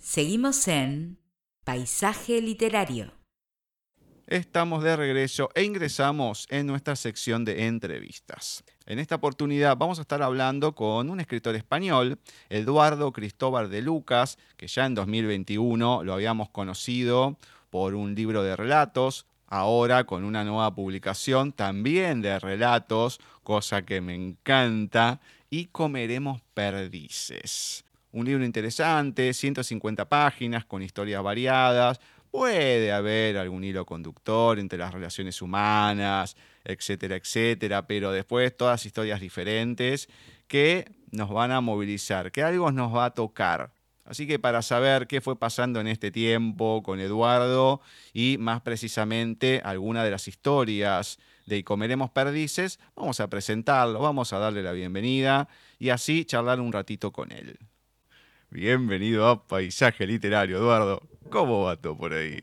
Seguimos en Paisaje Literario. Estamos de regreso e ingresamos en nuestra sección de entrevistas. En esta oportunidad vamos a estar hablando con un escritor español, Eduardo Cristóbal de Lucas, que ya en 2021 lo habíamos conocido por un libro de relatos, ahora con una nueva publicación también de relatos, cosa que me encanta, y comeremos perdices. Un libro interesante, 150 páginas con historias variadas. Puede haber algún hilo conductor entre las relaciones humanas, etcétera, etcétera, pero después todas historias diferentes que nos van a movilizar, que algo nos va a tocar. Así que para saber qué fue pasando en este tiempo con Eduardo y más precisamente alguna de las historias de Y Comeremos Perdices, vamos a presentarlo, vamos a darle la bienvenida y así charlar un ratito con él. Bienvenido a Paisaje Literario, Eduardo. ¿Cómo va todo por ahí?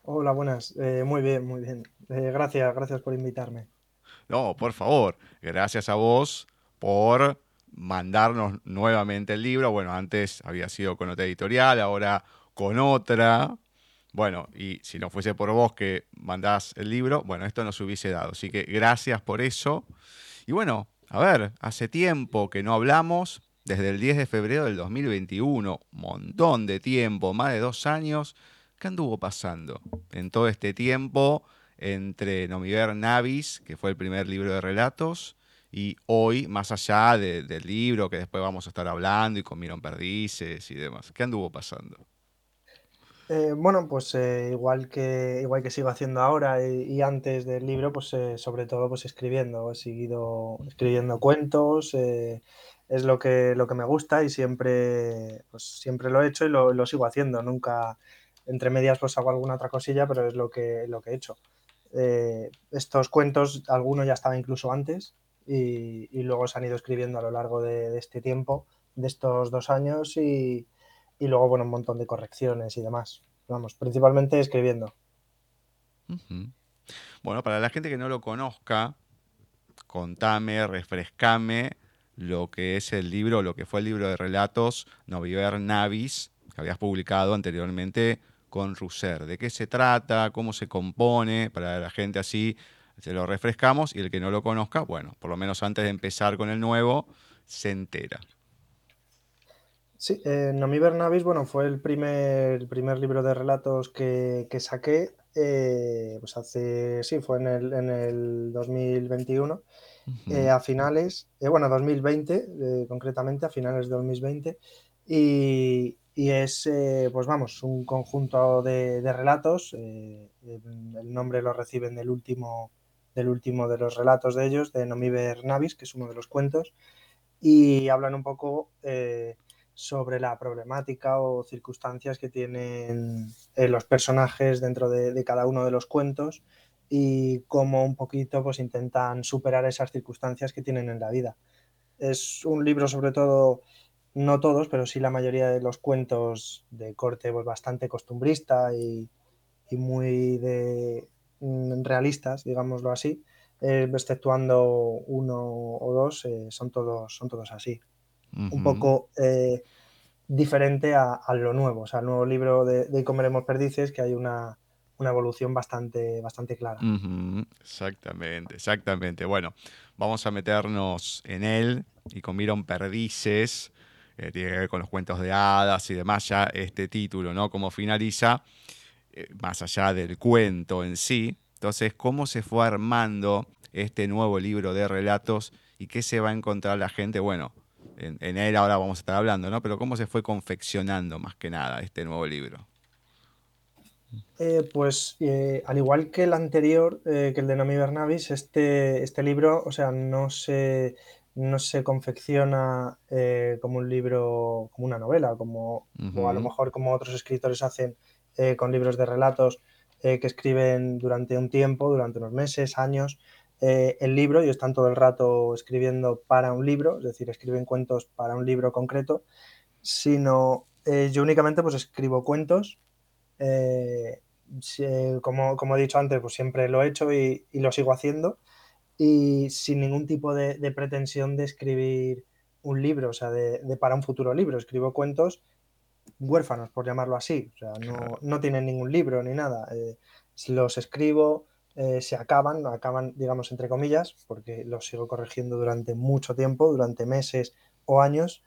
Hola, buenas. Eh, muy bien, muy bien. Eh, gracias, gracias por invitarme. No, por favor. Gracias a vos por mandarnos nuevamente el libro. Bueno, antes había sido con otra editorial, ahora con otra. Bueno, y si no fuese por vos que mandás el libro, bueno, esto nos hubiese dado. Así que gracias por eso. Y bueno, a ver, hace tiempo que no hablamos, desde el 10 de febrero del 2021, montón de tiempo, más de dos años. ¿Qué anduvo pasando en todo este tiempo entre Nomiver Navis, que fue el primer libro de relatos, y hoy, más allá del libro que después vamos a estar hablando y comieron perdices y demás? ¿Qué anduvo pasando? Eh, bueno, pues eh, igual, que, igual que sigo haciendo ahora y, antes del libro, pues eh, sobre todo pues escribiendo. He seguido escribiendo cuentos, es lo que, lo que me gusta y siempre, pues, siempre lo he hecho y lo, sigo haciendo. Nunca, entre medias, pues hago alguna otra cosilla, pero es lo que, lo que he hecho. Eh, estos cuentos, algunos ya estaban incluso antes y, luego se han ido escribiendo a lo largo de, este tiempo, de estos dos años y, luego, bueno, un montón de correcciones y demás. Vamos, principalmente escribiendo. Bueno, para la gente que no lo conozca, contame, refrescame lo que es el libro, lo que fue el libro de relatos Noviver Navis, que habías publicado anteriormente con Russer. ¿De qué se trata? ¿Cómo se compone? Para la gente así se lo refrescamos y el que no lo conozca, bueno, por lo menos antes de empezar con el nuevo, se entera. Sí, eh, Navis, bueno, fue el primer, primer libro de relatos que, saqué, eh, pues hace, sí, fue en el, en el 2021 eh, a finales, eh, bueno, 2020, eh, concretamente, a finales de 2020, y, es, pues vamos, un conjunto de, relatos, el nombre lo reciben del último, del último de los relatos de ellos, de Nomiber Navis, que es uno de los cuentos, y hablan un poco sobre la problemática o circunstancias que tienen los personajes dentro de, cada uno de los cuentos y cómo un poquito pues intentan superar esas circunstancias que tienen en la vida. Es un libro sobre todo, no todos, pero sí la mayoría de los cuentos de corte pues, bastante costumbrista y, muy de mm, realistas, digámoslo así, eh, exceptuando uno o dos, eh, son, todos, son todos así. Un poco eh, diferente a, lo nuevo, o sea, el nuevo libro de, de Comeremos Perdices, que hay una, una evolución bastante, bastante clara. Exactamente, exactamente. Bueno, vamos a meternos en él y con Miron Perdices, eh, tiene que ver con los cuentos de hadas y demás, ya este título, ¿no? Cómo finaliza, eh, más allá del cuento en sí. Entonces, ¿cómo se fue armando este nuevo libro de relatos y qué se va a encontrar la gente? Bueno, en, en él ahora vamos a estar hablando, ¿no? Pero cómo se fue confeccionando más que nada este nuevo libro. Eh, pues eh, al igual que el anterior, eh, que el de Nomi Bernavis, este, este libro, o sea, no se, no se confecciona como un libro, como una novela, como, o a lo mejor como otros escritores hacen con libros de relatos que escriben durante un tiempo, durante unos meses, años, el libro y están todo el rato escribiendo para un libro, es decir, escriben cuentos para un libro concreto, sino yo únicamente pues escribo cuentos eh, como, como, he dicho antes, pues siempre lo he hecho y, lo sigo haciendo y sin ningún tipo de, pretensión de escribir un libro, o sea, de, para un futuro libro. Escribo cuentos huérfanos, por llamarlo así. O sea, no, tienen ningún libro ni nada. Eh, los escribo, eh, se acaban, acaban, digamos, entre comillas, porque los sigo corrigiendo durante mucho tiempo, durante meses o años,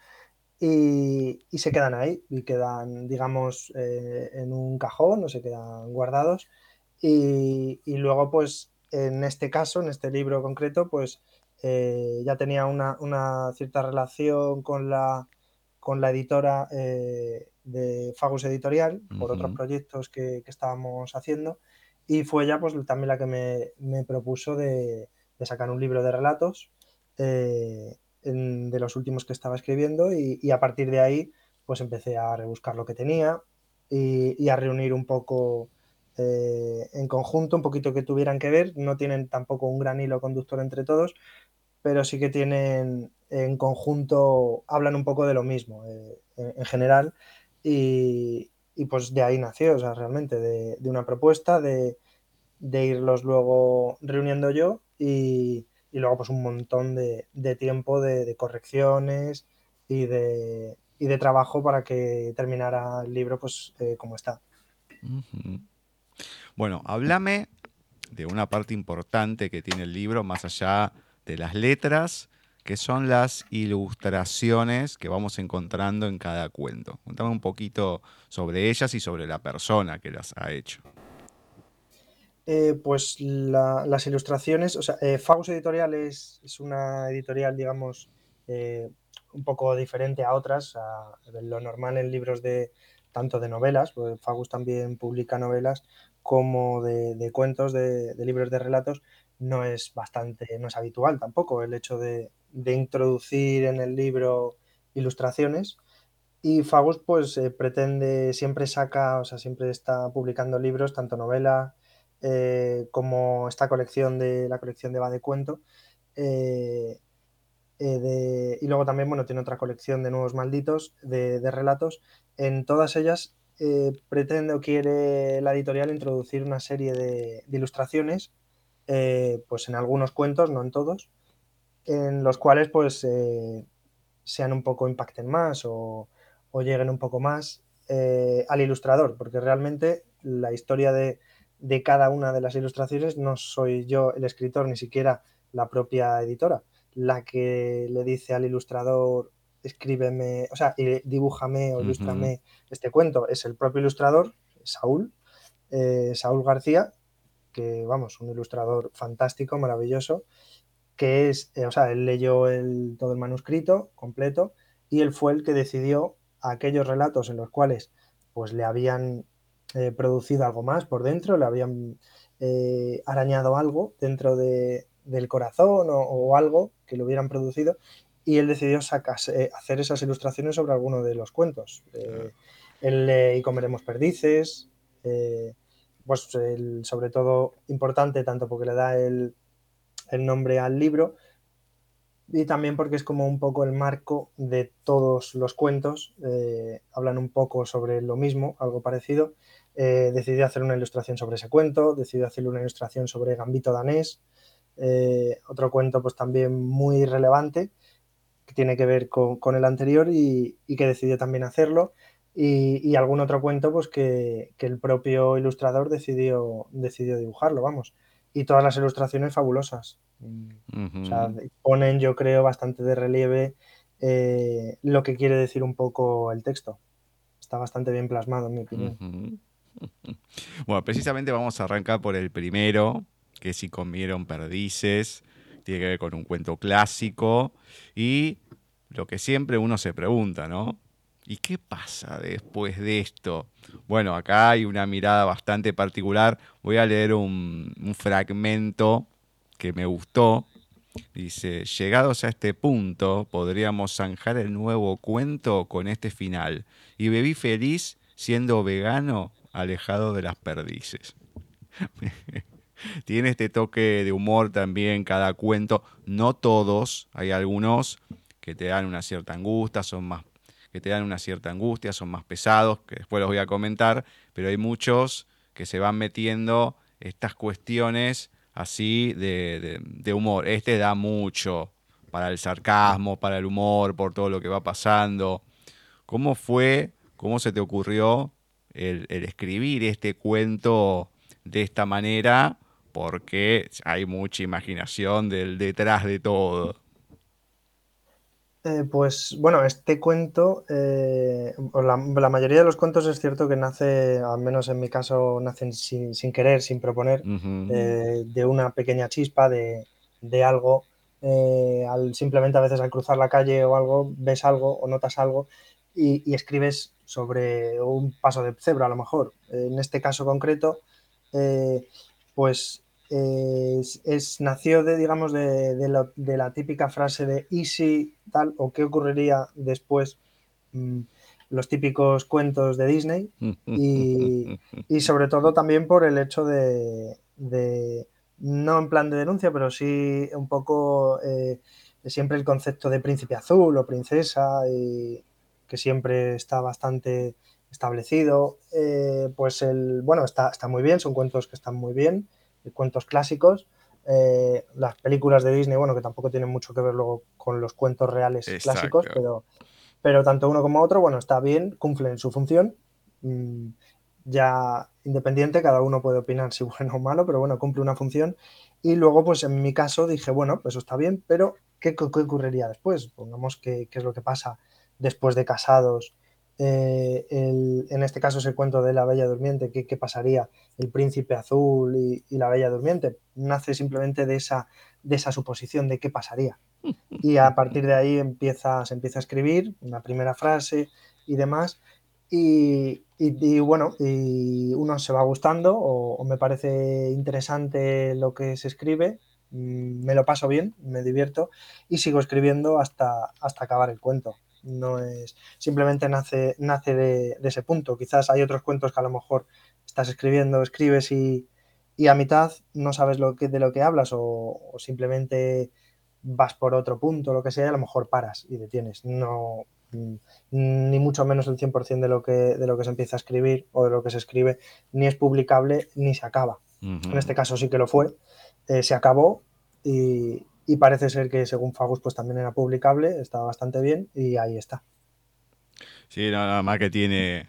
y, se quedan ahí, y quedan, digamos, eh, en un cajón o se quedan guardados. Y, y, luego, pues, en este caso, en este libro concreto, pues eh, ya tenía una, cierta relación con la, con la editora eh, de Fagus Editorial por otros proyectos que, estábamos haciendo y fue ella pues también la que me, propuso de, sacar un libro de relatos eh, de los últimos que estaba escribiendo y, a partir de ahí pues empecé a rebuscar lo que tenía y, a reunir un poco en conjunto, un poquito que tuvieran que ver, no tienen tampoco un gran hilo conductor entre todos, pero sí que tienen en conjunto, hablan un poco de lo mismo eh, en, general. Y, pues de ahí nació, o sea, realmente de, una propuesta de, irlos luego reuniendo yo y, luego pues un montón de, tiempo de, correcciones y de, de trabajo para que terminara el libro pues eh, como está. Bueno, háblame de una parte importante que tiene el libro, más allá de las letras, que son las ilustraciones que vamos encontrando en cada cuento. Cuéntame un poquito sobre ellas y sobre la persona que las ha hecho. Eh, pues las ilustraciones, o sea, eh, Fagus Editorial es, una editorial, digamos, eh, un poco diferente a otras, a, lo normal en libros de tanto de novelas, pues Fagus también publica novelas, como de, cuentos, de, libros de relatos, no es bastante, no es habitual tampoco el hecho de, introducir en el libro ilustraciones. Y Fagus pues pretende, siempre saca, o sea, siempre está publicando libros, tanto novela eh, como esta colección de la colección de Va de Cuento. Eh, y luego también, bueno, tiene otra colección de Nuevos Malditos, de, relatos. En todas ellas pretende o quiere la editorial introducir una serie de ilustraciones eh, pues en algunos cuentos, no en todos, en los cuales pues eh, sean un poco, impacten más o, lleguen un poco más eh, al ilustrador, porque realmente la historia de, cada una de las ilustraciones no soy yo el escritor, ni siquiera la propia editora, la que le dice al ilustrador escríbeme, o sea, dibújame o ilustrame este cuento, es el propio ilustrador, Saúl, Saúl García, que vamos, un ilustrador fantástico, maravilloso, que es, eh, o sea, él leyó el, todo el manuscrito completo y él fue el que decidió aquellos relatos en los cuales pues le habían eh, producido algo más por dentro, le habían eh, arañado algo dentro de, del corazón o, algo que lo hubieran producido y él decidió hacer esas ilustraciones sobre alguno de los cuentos. él y comeremos perdices, pues sobre todo importante tanto porque le da el, nombre al libro y también porque es como un poco el marco de todos los cuentos, eh, hablan un poco sobre lo mismo, algo parecido. Eh, decidí hacer una ilustración sobre ese cuento, decidí hacer una ilustración sobre Gambito Danés, eh, otro cuento pues también muy relevante que tiene que ver con, el anterior y, y, que decidió también hacerlo y, algún otro cuento pues que, el propio ilustrador decidió, decidió dibujarlo, vamos. Y todas las ilustraciones fabulosas. O sea, ponen, yo creo, bastante de relieve eh, lo que quiere decir un poco el texto. Está bastante bien plasmado, en mi opinión. Bueno, precisamente vamos a arrancar por el primero, que si comieron perdices, tiene que ver con un cuento clásico y lo que siempre uno se pregunta, ¿no? ¿Y qué pasa después de esto? Bueno, acá hay una mirada bastante particular. Voy a leer un, fragmento que me gustó. Dice, llegados a este punto, podríamos zanjar el nuevo cuento con este final. Y bebí feliz siendo vegano, alejado de las perdices. Tiene este toque de humor también cada cuento. No todos, hay algunos que te dan una cierta angustia, son más que te dan una cierta angustia, son más pesados, que después los voy a comentar, pero hay muchos que se van metiendo estas cuestiones así de, humor. Este da mucho para el sarcasmo, para el humor, por todo lo que va pasando. ¿Cómo fue ¿cómo se te ocurrió el, escribir este cuento de esta manera? Porque hay mucha imaginación del detrás de todo. Eh, pues bueno, este cuento, eh, la, mayoría de los cuentos es cierto que nace, al menos en mi caso, nacen sin, querer, sin proponer, eh, de una pequeña chispa de, algo. al, simplemente a veces al cruzar la calle o algo, ves algo o notas algo y, escribes sobre un paso de cebra a lo mejor. En este caso concreto, pues es, nació de, digamos, de, la, típica frase de ¿y si tal? o qué ocurriría después. Mm, los típicos cuentos de Disney y, sobre todo también por el hecho de, no en plan de denuncia, pero sí un poco eh, siempre el concepto de príncipe azul o princesa, y que siempre está bastante establecido. Eh, pues el, bueno, está, está muy bien, son cuentos que están muy bien cuentos clásicos. Eh, las películas de Disney, bueno, que tampoco tienen mucho que ver luego con los cuentos reales clásicos, pero, pero tanto uno como otro, bueno, está bien, cumplen su función. Mm, ya independiente, cada uno puede opinar si bueno o malo, pero bueno, cumple una función. Y luego, pues en mi caso dije, bueno, pues eso está bien, pero ¿qué, qué ocurriría después? Pongamos qué es lo que pasa después de casados eh, en este caso es el cuento de la Bella Durmiente, ¿qué, pasaría? El príncipe azul y, la Bella Durmiente. Nace simplemente de esa, de esa suposición de qué pasaría. Y a partir de ahí se empieza a escribir una primera frase y demás. Y, bueno, y uno se va gustando o, me parece interesante lo que se escribe, mm, me lo paso bien, me divierto y sigo escribiendo hasta, hasta acabar el cuento no es simplemente nace, nace de, ese punto. Quizás hay otros cuentos que a lo mejor estás escribiendo, escribes y, a mitad no sabes lo que, de lo que hablas o, simplemente vas por otro punto, lo que sea, y a lo mejor paras y detienes. No, ni mucho menos el 100% de lo, que, de lo que se empieza a escribir o de lo que se escribe, ni es publicable ni se acaba. En este caso sí que lo fue, eh, se acabó y, y parece ser que según Fagus pues también era publicable, estaba bastante bien y ahí está. Sí, nada más que tiene,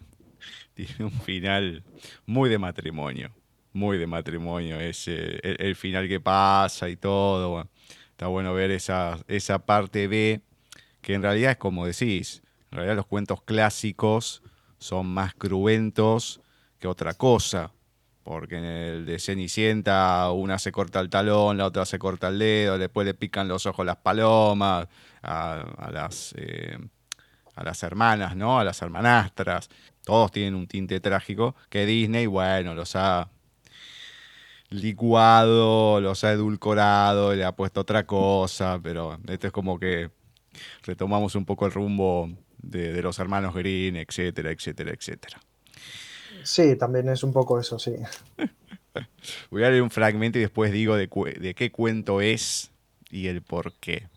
un final muy de matrimonio, muy de matrimonio, ese, el, final que pasa y todo. está bueno ver esa, esa parte B, que en realidad es como decís, en realidad los cuentos clásicos son más cruentos que otra cosa porque en el de Cenicienta una se corta el talón, la otra se corta el dedo, después le pican los ojos las palomas, a, las, eh, a las hermanas, ¿no? A las hermanastras. Todos tienen un tinte trágico que Disney, bueno, los ha licuado, los ha edulcorado, le ha puesto otra cosa, pero esto es como que retomamos un poco el rumbo de, de los hermanos Green, etcétera, etcétera, etcétera. Sí, también es un poco eso, sí. Voy a leer un fragmento y después digo de, qué cuento es y el por qué.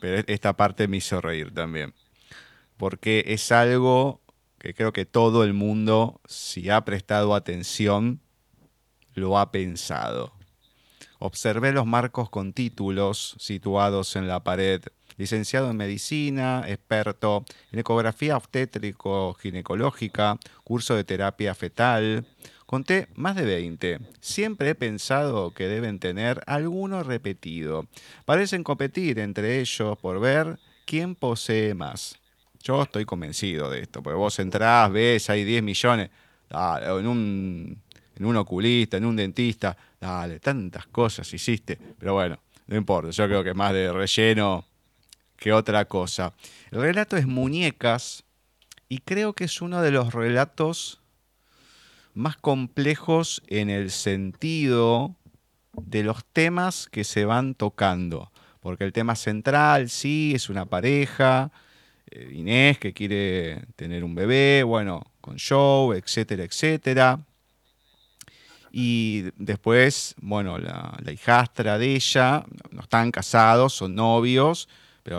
Pero esta parte me hizo reír también. Porque es algo que creo que todo el mundo, si ha prestado atención, lo ha pensado. Observé los marcos con títulos situados en la pared licenciado en medicina, experto en ecografía obstétrico-ginecológica, curso de terapia fetal. Conté más de 20. Siempre he pensado que deben tener alguno repetido. Parecen competir entre ellos por ver quién posee más. Yo estoy convencido de esto, porque vos entrás, ves, hay 10 millones, en un, en un oculista, en un dentista, dale, tantas cosas hiciste, pero bueno, no importa, yo creo que más de relleno que otra cosa. El relato es Muñecas y creo que es uno de los relatos más complejos en el sentido de los temas que se van tocando. Porque el tema central, sí, es una pareja, eh, Inés que quiere tener un bebé, bueno, con Joe, etcétera, etcétera. Y después, bueno, la, la hijastra de ella, no están casados, son novios,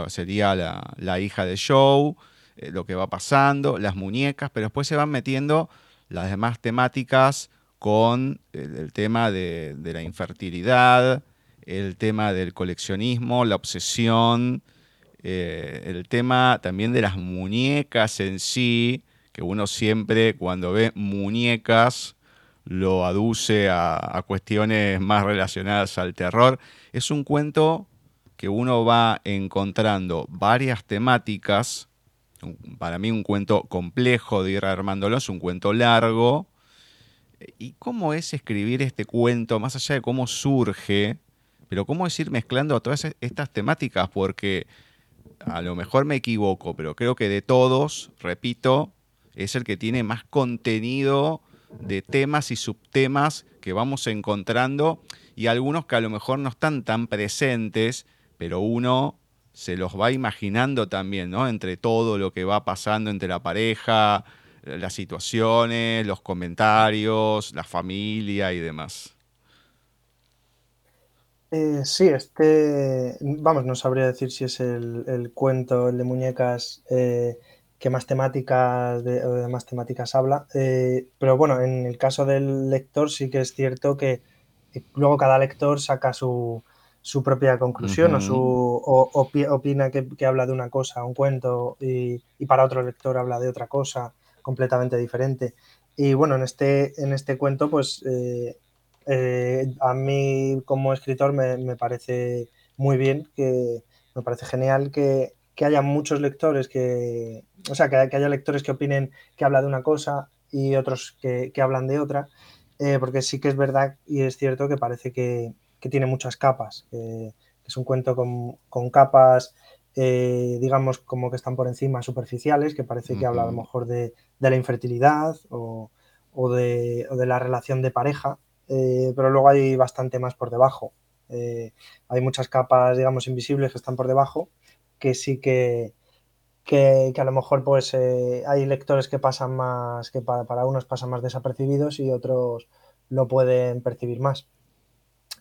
sería la, hija de Joe, eh, lo que va pasando, las muñecas, pero después se van metiendo las demás temáticas con el, tema de, la infertilidad, el tema del coleccionismo, la obsesión, eh, el tema también de las muñecas en sí, que uno siempre cuando ve muñecas lo aduce a, cuestiones más relacionadas al terror. Es un cuento que uno va encontrando varias temáticas. Para mí un cuento complejo de ir armándolo, es un cuento largo. ¿Y cómo es escribir este cuento, más allá de cómo surge, pero cómo es ir mezclando todas estas temáticas? Porque a lo mejor me equivoco, pero creo que de todos, repito, es el que tiene más contenido de temas y subtemas que vamos encontrando y algunos que a lo mejor no están tan presentes, pero uno se los va imaginando también, ¿no? Entre todo lo que va pasando entre la pareja, las situaciones, los comentarios, la familia y demás. Eh, sí, este, vamos, no sabría decir si es el, cuento, el de muñecas, eh, que más temáticas, de, más temáticas habla. Eh, pero bueno, en el caso del lector sí que es cierto que luego cada lector saca su, su propia conclusión o, su, opina que, habla de una cosa, un cuento, y, para otro lector habla de otra cosa completamente diferente. Y bueno, en este, en este cuento, pues eh, eh, a mí como escritor me, me, parece muy bien, que me parece genial que, que haya muchos lectores que, o sea, que, haya lectores que opinen que habla de una cosa y otros que, hablan de otra, eh, porque sí que es verdad y es cierto que parece que, tiene muchas capas, que es un cuento con, capas, eh, digamos, como que están por encima, superficiales, que parece que habla a lo mejor de, la infertilidad o, de, la relación de pareja, eh, pero luego hay bastante más por debajo. hay muchas capas, digamos, invisibles que están por debajo que sí que, que, a lo mejor pues eh, hay lectores que pasan más, que para, unos pasan más desapercibidos y otros lo pueden percibir más.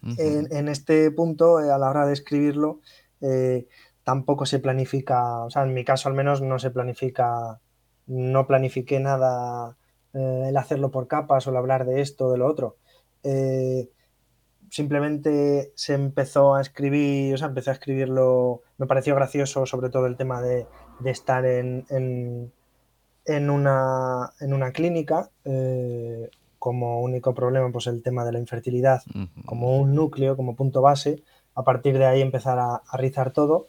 En, este punto, eh, a la hora de escribirlo, eh, tampoco se planifica, o sea, en mi caso al menos no se planifica, no planifiqué nada el hacerlo por capas o el hablar de esto o de lo otro. Simplemente se empezó a escribir, o sea, empecé a escribirlo, me pareció gracioso sobre todo el tema de, estar en, una, clínica, eh, como único problema pues el tema de la infertilidad, como un núcleo, como punto base, a partir de ahí empezar a, rizar todo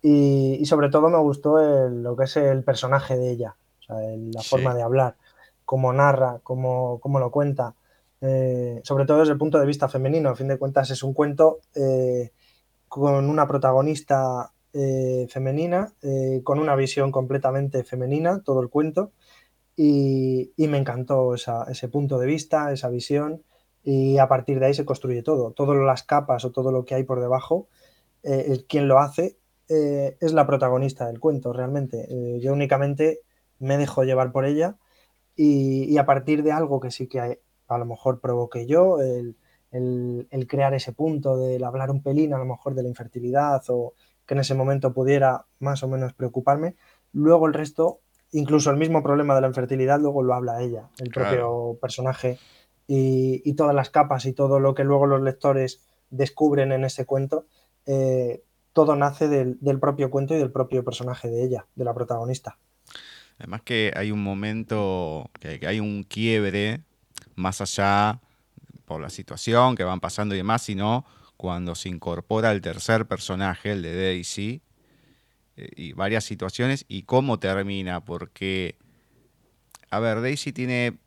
y, sobre todo me gustó lo que es el personaje de ella, o sea, la forma de hablar, cómo narra, cómo, cómo lo cuenta. Eh, sobre todo desde el punto de vista femenino. A fin de cuentas es un cuento eh, con una protagonista eh, femenina, con una visión completamente femenina, todo el cuento, y, me encantó ese punto de vista, esa visión, y a partir de ahí se construye todo. Todas las capas o todo lo que hay por debajo, el, quien lo hace es la protagonista del cuento, realmente. yo únicamente me dejo llevar por ella. Y, a partir de algo que sí que a lo mejor provoqué yo, el, crear ese punto, del hablar un pelín a lo mejor de la infertilidad o que en ese momento pudiera más o menos preocuparme. Luego el resto, incluso el mismo problema de la infertilidad, luego lo habla ella, el propio personaje, y, todas las capas y todo lo que luego los lectores descubren en ese cuento, eh, todo nace del, propio cuento y del propio personaje de ella, de la protagonista. Además que hay un momento, que hay un quiebre más allá por la situación que van pasando y demás, sino cuando se incorpora el tercer personaje, el de Daisy, y varias situaciones, y cómo termina, porque, a ver, Daisy tiene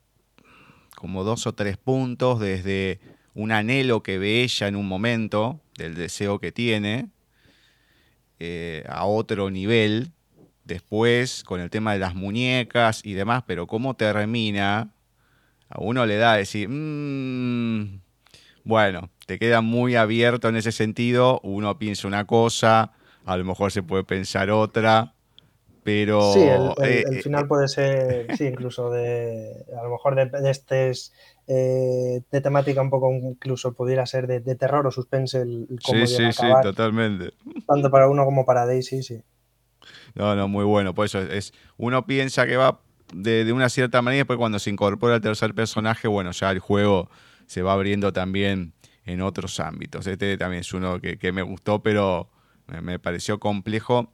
como dos o tres puntos, desde un anhelo que ve ella en un momento, del deseo que tiene, eh, a otro nivel, después con el tema de las muñecas y demás, pero cómo termina a uno le da a decir, mm, bueno, te queda muy abierto en ese sentido, uno piensa una cosa, a lo mejor se puede pensar otra, pero... Sí, el, eh, eh, final puede ser, sí, incluso de, a lo mejor de, de eh, de temática un poco incluso pudiera ser de, terror o suspense el, Sí, sí, sí, totalmente. Tanto para uno como para Daisy, sí. No, no, muy bueno. Por eso es, uno piensa que va de, una cierta manera, después cuando se incorpora el tercer personaje, bueno, ya el juego se va abriendo también en otros ámbitos. Este también es uno que, me gustó, pero me, pareció complejo,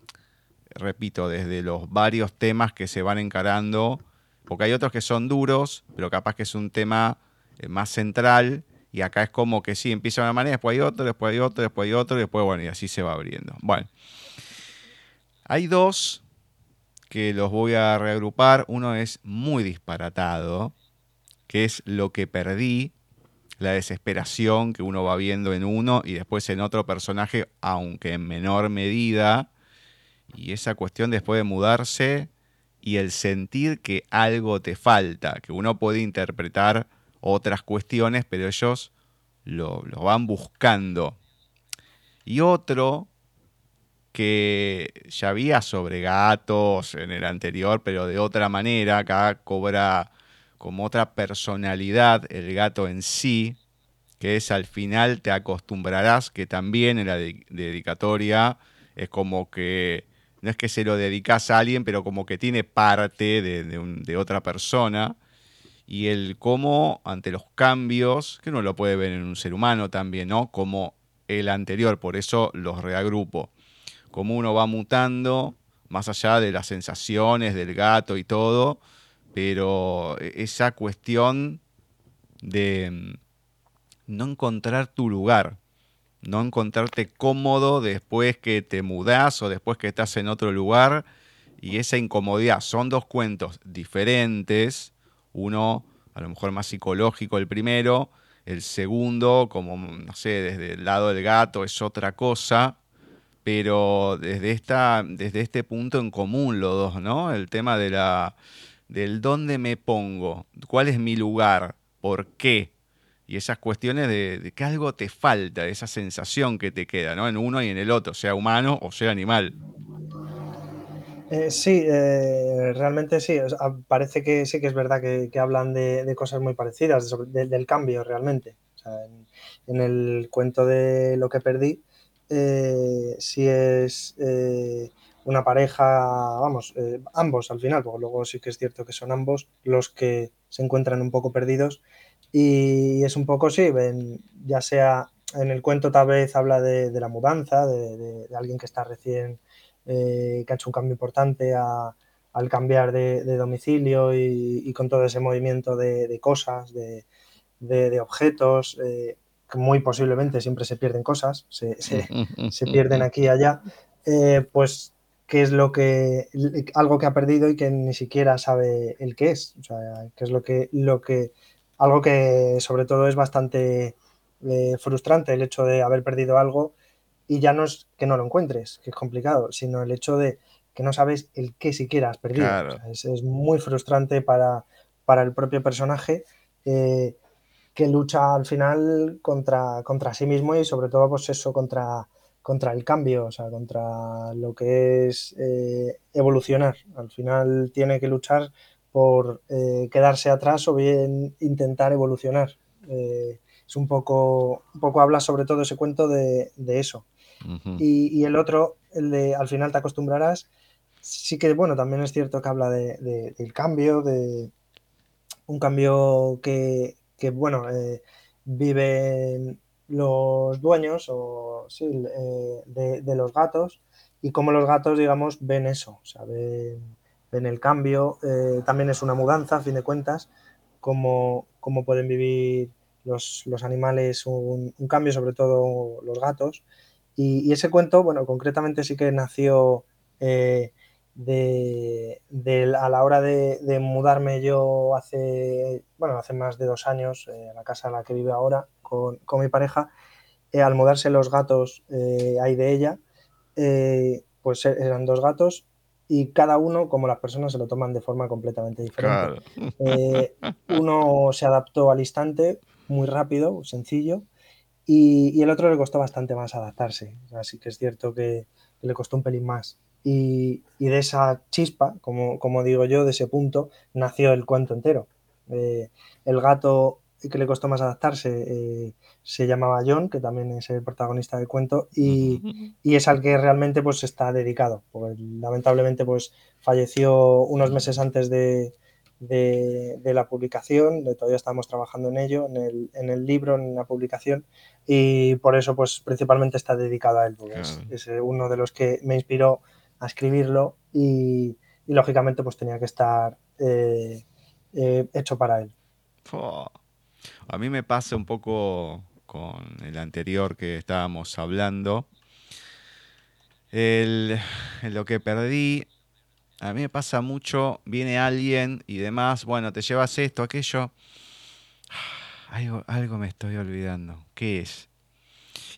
repito, desde los varios temas que se van encarando Porque hay otros que son duros, pero capaz que es un tema eh, más central. Y acá es como que sí, empieza de una manera, después hay otro, después hay otro, después hay otro, y después, bueno, y así se va abriendo. Bueno, hay dos que los voy a reagrupar. Uno es muy disparatado, que es lo que perdí, la desesperación que uno va viendo en uno y después en otro personaje, aunque en menor medida. Y esa cuestión después de mudarse y el sentir que algo te falta, que uno puede interpretar otras cuestiones, pero ellos lo, lo van buscando. Y otro que ya había sobre gatos en el anterior, pero de otra manera, acá cobra como otra personalidad el gato en sí, que es al final te acostumbrarás, que también en la dedicatoria es como que no es que se lo dedicas a alguien, pero como que tiene parte de, otra persona. Y el cómo ante los cambios, que uno lo puede ver en un ser humano también, ¿no? Como el anterior, por eso los reagrupo cómo uno va mutando, más allá de las sensaciones del gato y todo, pero esa cuestión de mm, no encontrar tu lugar, no encontrarte cómodo después que te mudás o después que estás en otro lugar, y esa incomodidad. Son dos cuentos diferentes, uno a lo mejor más psicológico el primero, el segundo, como, no sé, desde el lado del gato es otra cosa, pero desde, esta, desde este punto en común los dos, ¿no? El tema de la, del dónde me pongo, cuál es mi lugar, por qué, y esas cuestiones de, que algo te falta, esa sensación que te queda, ¿no? En uno y en el otro, sea humano o sea animal. Eh, sí, eh, realmente sí. parece que sí que es verdad que, hablan de, cosas muy parecidas, del cambio realmente. en, el cuento de lo que perdí, eh, si es una pareja, vamos, eh, ambos al final, porque luego sí que es cierto que son ambos los que se encuentran un poco perdidos. Y es un poco, sí, ven, ya sea en el cuento tal vez habla de, la mudanza, de, alguien que está recién, que ha hecho un cambio importante al cambiar de, domicilio y, con todo ese movimiento de, cosas, de, objetos muy posiblemente siempre se pierden cosas, se, pierden aquí y allá, eh, pues qué es lo que, algo que ha perdido y que ni siquiera sabe el qué es, o sea, qué es lo que, lo que, algo que sobre todo es bastante eh, frustrante el hecho de haber perdido algo y ya no es que no lo encuentres, que es complicado, sino el hecho de que no sabes el qué siquiera has perdido. es, muy frustrante para, para el propio personaje. Eh, que lucha al final contra, contra sí mismo y sobre todo pues eso contra, contra el cambio, o sea, contra lo que es eh, evolucionar. Al final tiene que luchar por eh, quedarse atrás o bien intentar evolucionar. Eh, es un poco, un poco habla sobre todo ese cuento de, eso. y, el otro, el de al final te acostumbrarás, sí que bueno, también es cierto que habla de, del cambio, de un cambio que, que bueno, viven los dueños o, sí, eh, de, los gatos y cómo los gatos, digamos, ven eso, o sea, ven, el cambio. Eh, también es una mudanza, a fin de cuentas, cómo, cómo pueden vivir los, animales un, cambio, sobre todo los gatos. Y, ese cuento, bueno, concretamente sí que nació de, a la hora de, mudarme yo hace, bueno, hace más de dos años eh, a la casa en la que vive ahora con, mi pareja, eh, al mudarse los gatos eh, ahí de ella, pues e, eran dos gatos y cada uno, como las personas, se lo toman de forma completamente diferente. uno se adaptó al instante, muy rápido, sencillo, y, el otro le costó bastante más adaptarse. Así que es cierto que le costó un pelín más. Y, de esa chispa, como, como, digo yo, de ese punto, nació el cuento entero. Eh, el gato que le costó más adaptarse eh, se llamaba John, que también es el protagonista del cuento, y, es al que realmente pues, está dedicado. Porque, lamentablemente pues, falleció unos meses antes de, la publicación, todavía estamos trabajando en ello, en el, en el, libro, en la publicación, y por eso pues principalmente está dedicado a él, porque es, uno de los que me inspiró a escribirlo y, lógicamente pues tenía que estar eh, eh, hecho para él. A mí me pasa un poco con el anterior que estábamos hablando. Lo que perdí, a mí me pasa mucho, viene alguien y demás, bueno, te llevas esto, aquello. Algo, algo me estoy olvidando. ¿Qué es?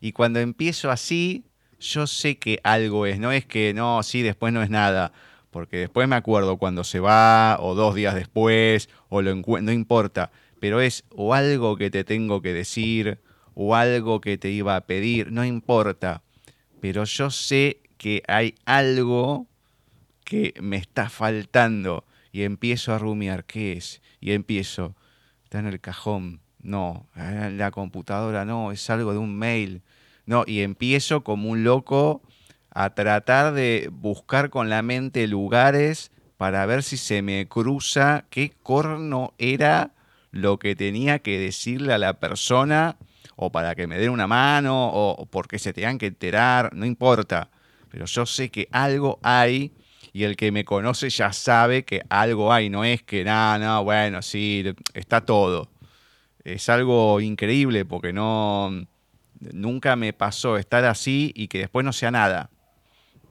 Y cuando empiezo así, yo sé que algo es, no es que no, sí, después no es nada, porque después me acuerdo cuando se va, o dos días después, o lo no importa, pero es o algo que te tengo que decir, o algo que te iba a pedir, no importa, pero yo sé que hay algo que me está faltando y empiezo a rumiar, ¿qué es? Y empiezo, está en el cajón, no, en la computadora, no, es algo de un mail, no, y empiezo como un loco a tratar de buscar con la mente lugares para ver si se me cruza qué corno era lo que tenía que decirle a la persona o para que me den una mano o porque se tengan que enterar, no importa. Pero yo sé que algo hay y el que me conoce ya sabe que algo hay, no es que nada, no, bueno, sí, está todo. Es algo increíble porque no, nunca me pasó estar así y que después no sea nada.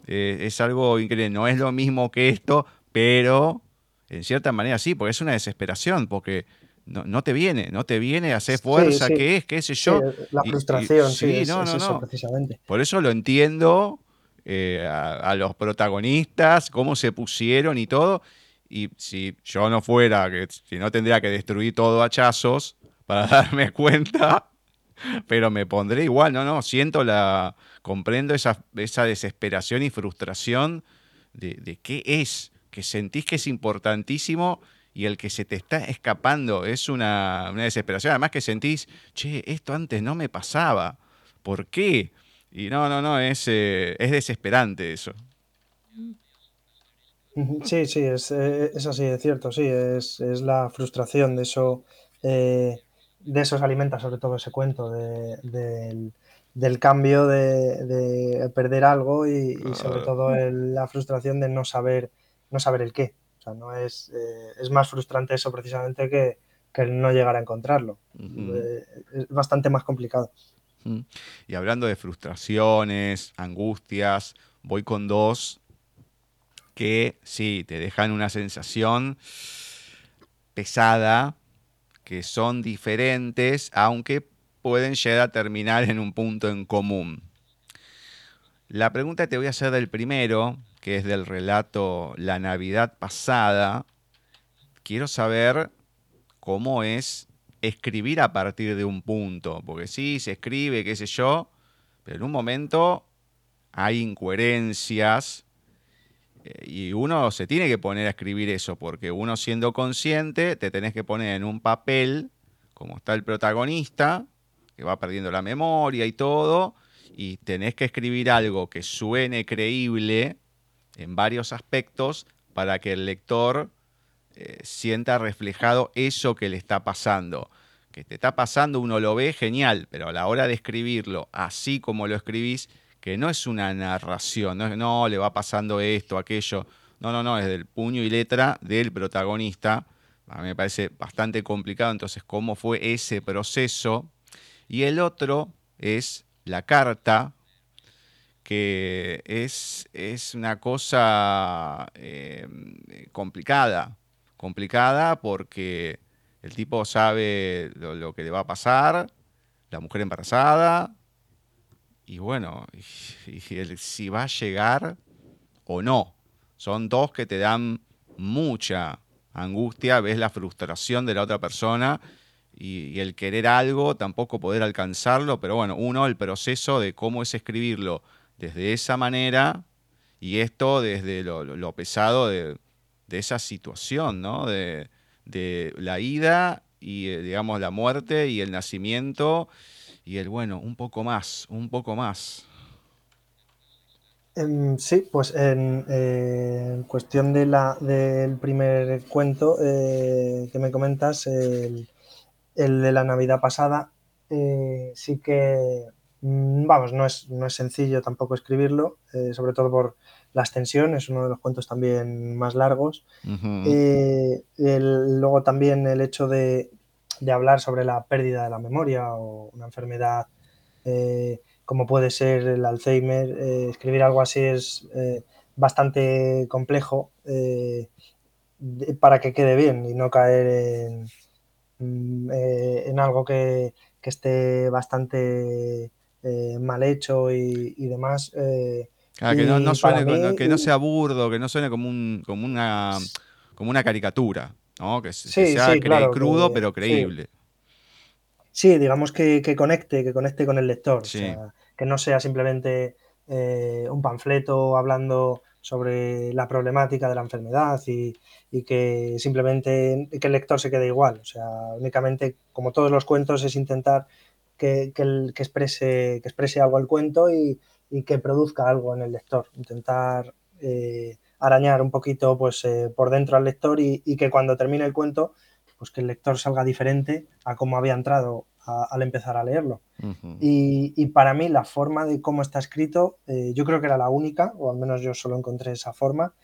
Eh, es algo increíble, no es lo mismo que esto, pero en cierta manera sí, porque es una desesperación, porque no, te viene, no te viene a hacer fuerza, ¿qué es? ¿Qué sé yo? la frustración, sí, no, no, no. precisamente. Por eso lo entiendo eh, a, a, los protagonistas, cómo se pusieron y todo. Y si yo no fuera, que si no tendría que destruir todo a hachazos para darme cuenta, pero me pondré igual, no, no, siento la, comprendo esa, esa desesperación y frustración de, qué es, que sentís que es importantísimo y el que se te está escapando es una, desesperación. Además que sentís, che, esto antes no me pasaba, ¿por qué? Y no, no, no, es, eh, es desesperante eso. Sí, sí, es, eh, es, así, es cierto, sí, es, la frustración de eso. Eh, de eso se alimenta sobre todo ese cuento del, cambio, de, perder algo y, sobre todo la frustración de no saber, no saber el qué. No es, eh, es más frustrante eso precisamente que, el no llegar a encontrarlo. Eh, es bastante más complicado. Y hablando de frustraciones, angustias, voy con dos que sí, te dejan una sensación pesada, que son diferentes, aunque pueden llegar a terminar en un punto en común. La pregunta que te voy a hacer del primero, que es del relato La Navidad pasada, quiero saber cómo es escribir a partir de un punto, porque sí, se escribe, qué sé yo, pero en un momento hay incoherencias, y uno se tiene que poner a escribir eso, porque uno siendo consciente te tenés que poner en un papel, como está el protagonista, que va perdiendo la memoria y todo, y tenés que escribir algo que suene creíble en varios aspectos para que el lector eh, sienta reflejado eso que le está pasando. Que te está pasando, uno lo ve genial, pero a la hora de escribirlo así como lo escribís, que no es una narración, no es, no, le va pasando esto, aquello. No, no, no, es del puño y letra del protagonista. A mí me parece bastante complicado, entonces, cómo fue ese proceso. Y el otro es la carta, que es, es una cosa eh, complicada, complicada porque el tipo sabe lo, que le va a pasar, la mujer embarazada, y bueno, si va a llegar o no. Son dos que te dan mucha angustia, ves la frustración de la otra persona y, el querer algo, tampoco poder alcanzarlo, pero bueno, uno, el proceso de cómo es escribirlo desde esa manera y esto desde lo, pesado de, esa situación, ¿no? De, la ida y, eh, digamos, la muerte y el nacimiento y el bueno, un poco más, un poco más. Em, sí, pues en, cuestión de la, del primer cuento eh, que me comentas, el, de la Navidad pasada, eh, sí que, vamos, no es, no es sencillo tampoco escribirlo, eh, sobre todo por, La Ascensión, es uno de los cuentos también más largos. Eh, luego también el hecho de, hablar sobre la pérdida de la memoria o una enfermedad eh, como puede ser el Alzheimer. escribir algo así es bastante complejo para que quede bien y no caer en, mm, en algo que, que esté bastante eh, mal hecho y, demás. Eh, que, no, suene, que no sea burdo, que no suene como, un, como, una, como una caricatura, ¿no? que, sea crudo pero creíble. Sí, digamos que, conecte, que conecte con el lector, que no sea simplemente eh, un panfleto hablando sobre la problemática de la enfermedad y, que simplemente que el lector se quede igual. O sea, únicamente, como todos los cuentos, es intentar que, que, exprese, que exprese algo al cuento y, que produzca algo en el lector. Intentar eh, arañar un poquito pues, eh, por dentro al lector y, que cuando termine el cuento, pues que el lector salga diferente a cómo había entrado al empezar a leerlo. y, para mí la forma de cómo está escrito, eh, yo creo que era la única, o al menos yo solo encontré esa forma.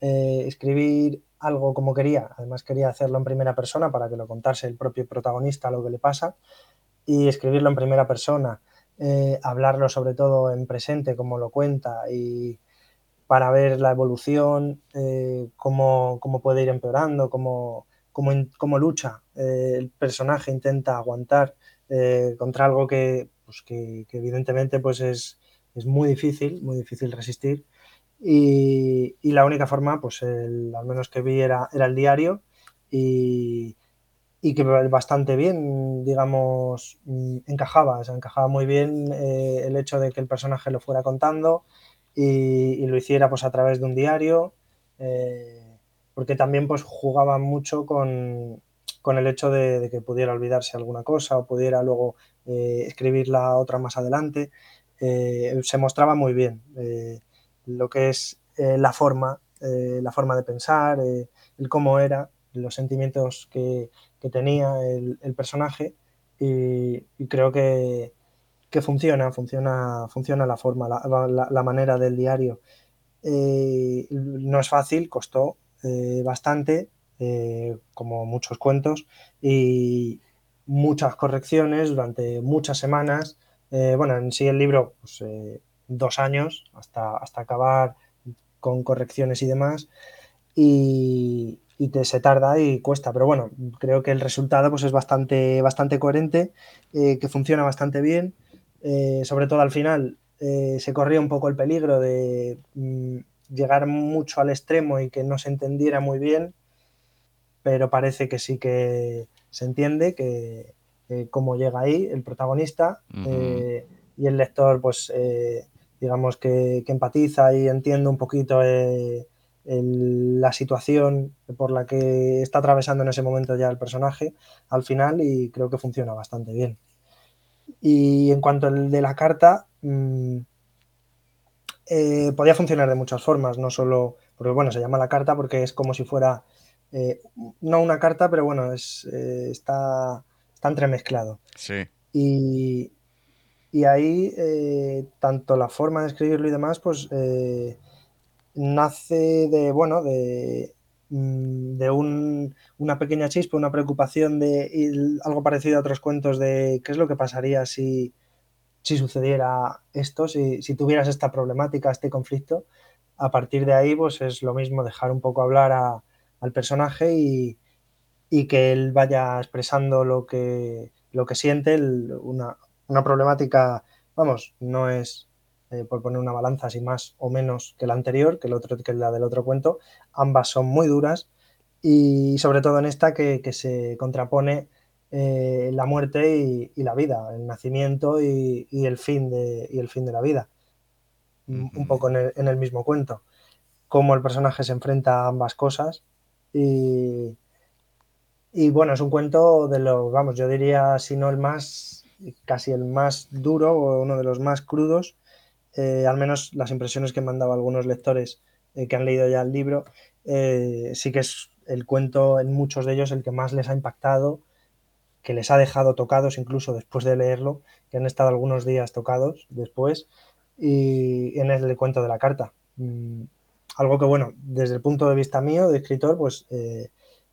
escribir algo como quería, además quería hacerlo en primera persona para que lo contase el propio protagonista lo que le pasa y escribirlo en primera persona, eh, hablarlo sobre todo en presente, como lo cuenta, y para ver la evolución, eh, cómo, puede ir empeorando, cómo, cómo, lucha eh, el personaje, intenta aguantar contra algo que, pues que, evidentemente pues es, es, muy difícil, muy difícil resistir. Y, y la única forma, pues el, al menos que vi era, era el diario y, y que bastante bien, digamos, mm, encajaba, o sea, encajaba muy bien eh, el hecho de que el personaje lo fuera contando y, lo hiciera pues a través de un diario, eh, porque también pues jugaba mucho con, el hecho de, que pudiera olvidarse alguna cosa o pudiera luego eh, escribir la otra más adelante. se mostraba muy bien lo que es la forma, la forma de pensar, el cómo era, los sentimientos que, que tenía el, personaje y, creo que, funciona, funciona, funciona la forma, la, manera del diario. Eh, no es fácil, costó eh, bastante, eh, como muchos cuentos, y muchas correcciones durante muchas semanas. bueno, en sí el libro, pues, dos años hasta, hasta acabar con correcciones y demás. Y, y te, se tarda y cuesta. Pero bueno, creo que el resultado pues, es bastante, bastante coherente, eh, que funciona bastante bien. Eh, sobre todo al final eh, se corría un poco el peligro de mm, llegar mucho al extremo y que no se entendiera muy bien, pero parece que sí que se entiende que cómo llega ahí el protagonista y el lector, pues digamos que, que, empatiza y entiende un poquito la situación por la que está atravesando en ese momento ya el personaje al final y creo que funciona bastante bien. Y en cuanto al de la carta, mm, eh, podía funcionar de muchas formas, no solo, porque bueno, se llama la carta porque es como si fuera, eh, no una carta, pero bueno, es, eh, está, está entremezclado. Sí. Y, y ahí, tanto la forma de escribirlo y demás, pues nace de, bueno, de, mm, de una pequeña chispa, una preocupación de algo parecido a otros cuentos de qué es lo que pasaría si, si sucediera esto, si, tuvieras esta problemática, este conflicto. A partir de ahí, pues es lo mismo dejar un poco hablar al personaje y, que él vaya expresando lo que, lo que siente, una, una problemática, vamos, no es eh, por poner una balanza así más o menos que la anterior, que, el otro, que la del otro cuento. Ambas son muy duras y sobre todo en esta que, se contrapone eh, la muerte y, la vida, el nacimiento y, el fin de, el fin de la vida. Un poco en el, mismo cuento. Cómo el personaje se enfrenta a ambas cosas y, y bueno, es un cuento de los, vamos, yo diría, si no el más, casi el más duro o uno de los más crudos eh, al menos las impresiones que me han dado algunos lectores eh, que han leído ya el libro, eh, sí que es el cuento en muchos de ellos el que más les ha impactado, que les ha dejado tocados incluso después de leerlo, que han estado algunos días tocados después, y en el cuento de la carta. mm, algo que, bueno, desde el punto de vista mío, de escritor, pues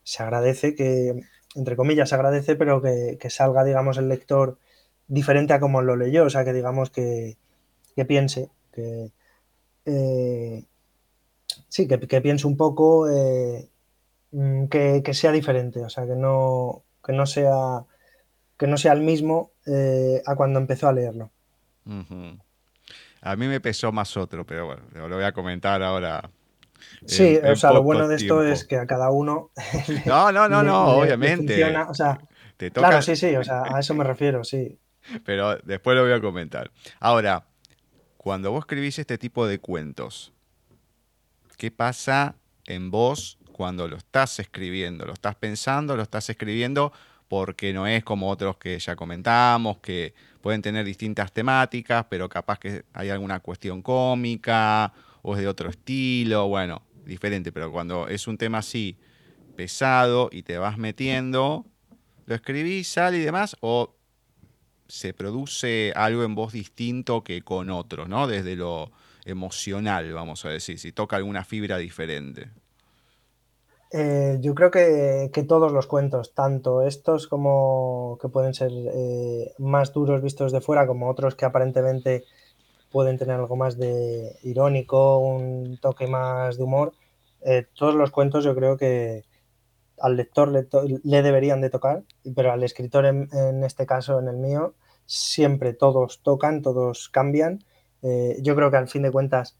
se agradece que, entre comillas, se agradece, pero que, salga, digamos, el lector diferente a como lo leyó, o sea, que digamos que, piense, que eh, sí, que, piense un poco, eh, mm, que, sea diferente, o sea, que no, que no sea que no sea el mismo a cuando empezó a leerlo. A mí me pesó más otro, pero bueno, lo voy a comentar ahora. Sí, o sea, lo bueno de esto es que a cada uno. no, no, no, no, obviamente. o sea, Claro, sí, sí, o sea, a eso me refiero, sí. Pero después lo voy a comentar. Ahora, cuando vos escribís este tipo de cuentos, ¿qué pasa en vos cuando lo estás escribiendo? ¿Lo estás pensando? ¿Lo estás escribiendo? Porque no es como otros que ya comentamos, que pueden tener distintas temáticas, pero capaz que hay alguna cuestión cómica o es de otro estilo, bueno, diferente, pero cuando es un tema así pesado y te vas metiendo, lo escribís, sale y demás, o se produce algo en voz distinto que con otros, ¿no? Desde lo emocional, vamos a decir, si toca alguna fibra diferente. Eh, yo creo que, todos los cuentos, tanto estos como que pueden ser eh, más duros vistos de fuera, como otros que aparentemente pueden tener algo más de irónico, un toque más de humor, eh, todos los cuentos yo creo que al lector le, deberían de tocar, pero al escritor en, este caso, en el mío, siempre todos tocan, todos cambian. yo creo que al fin de cuentas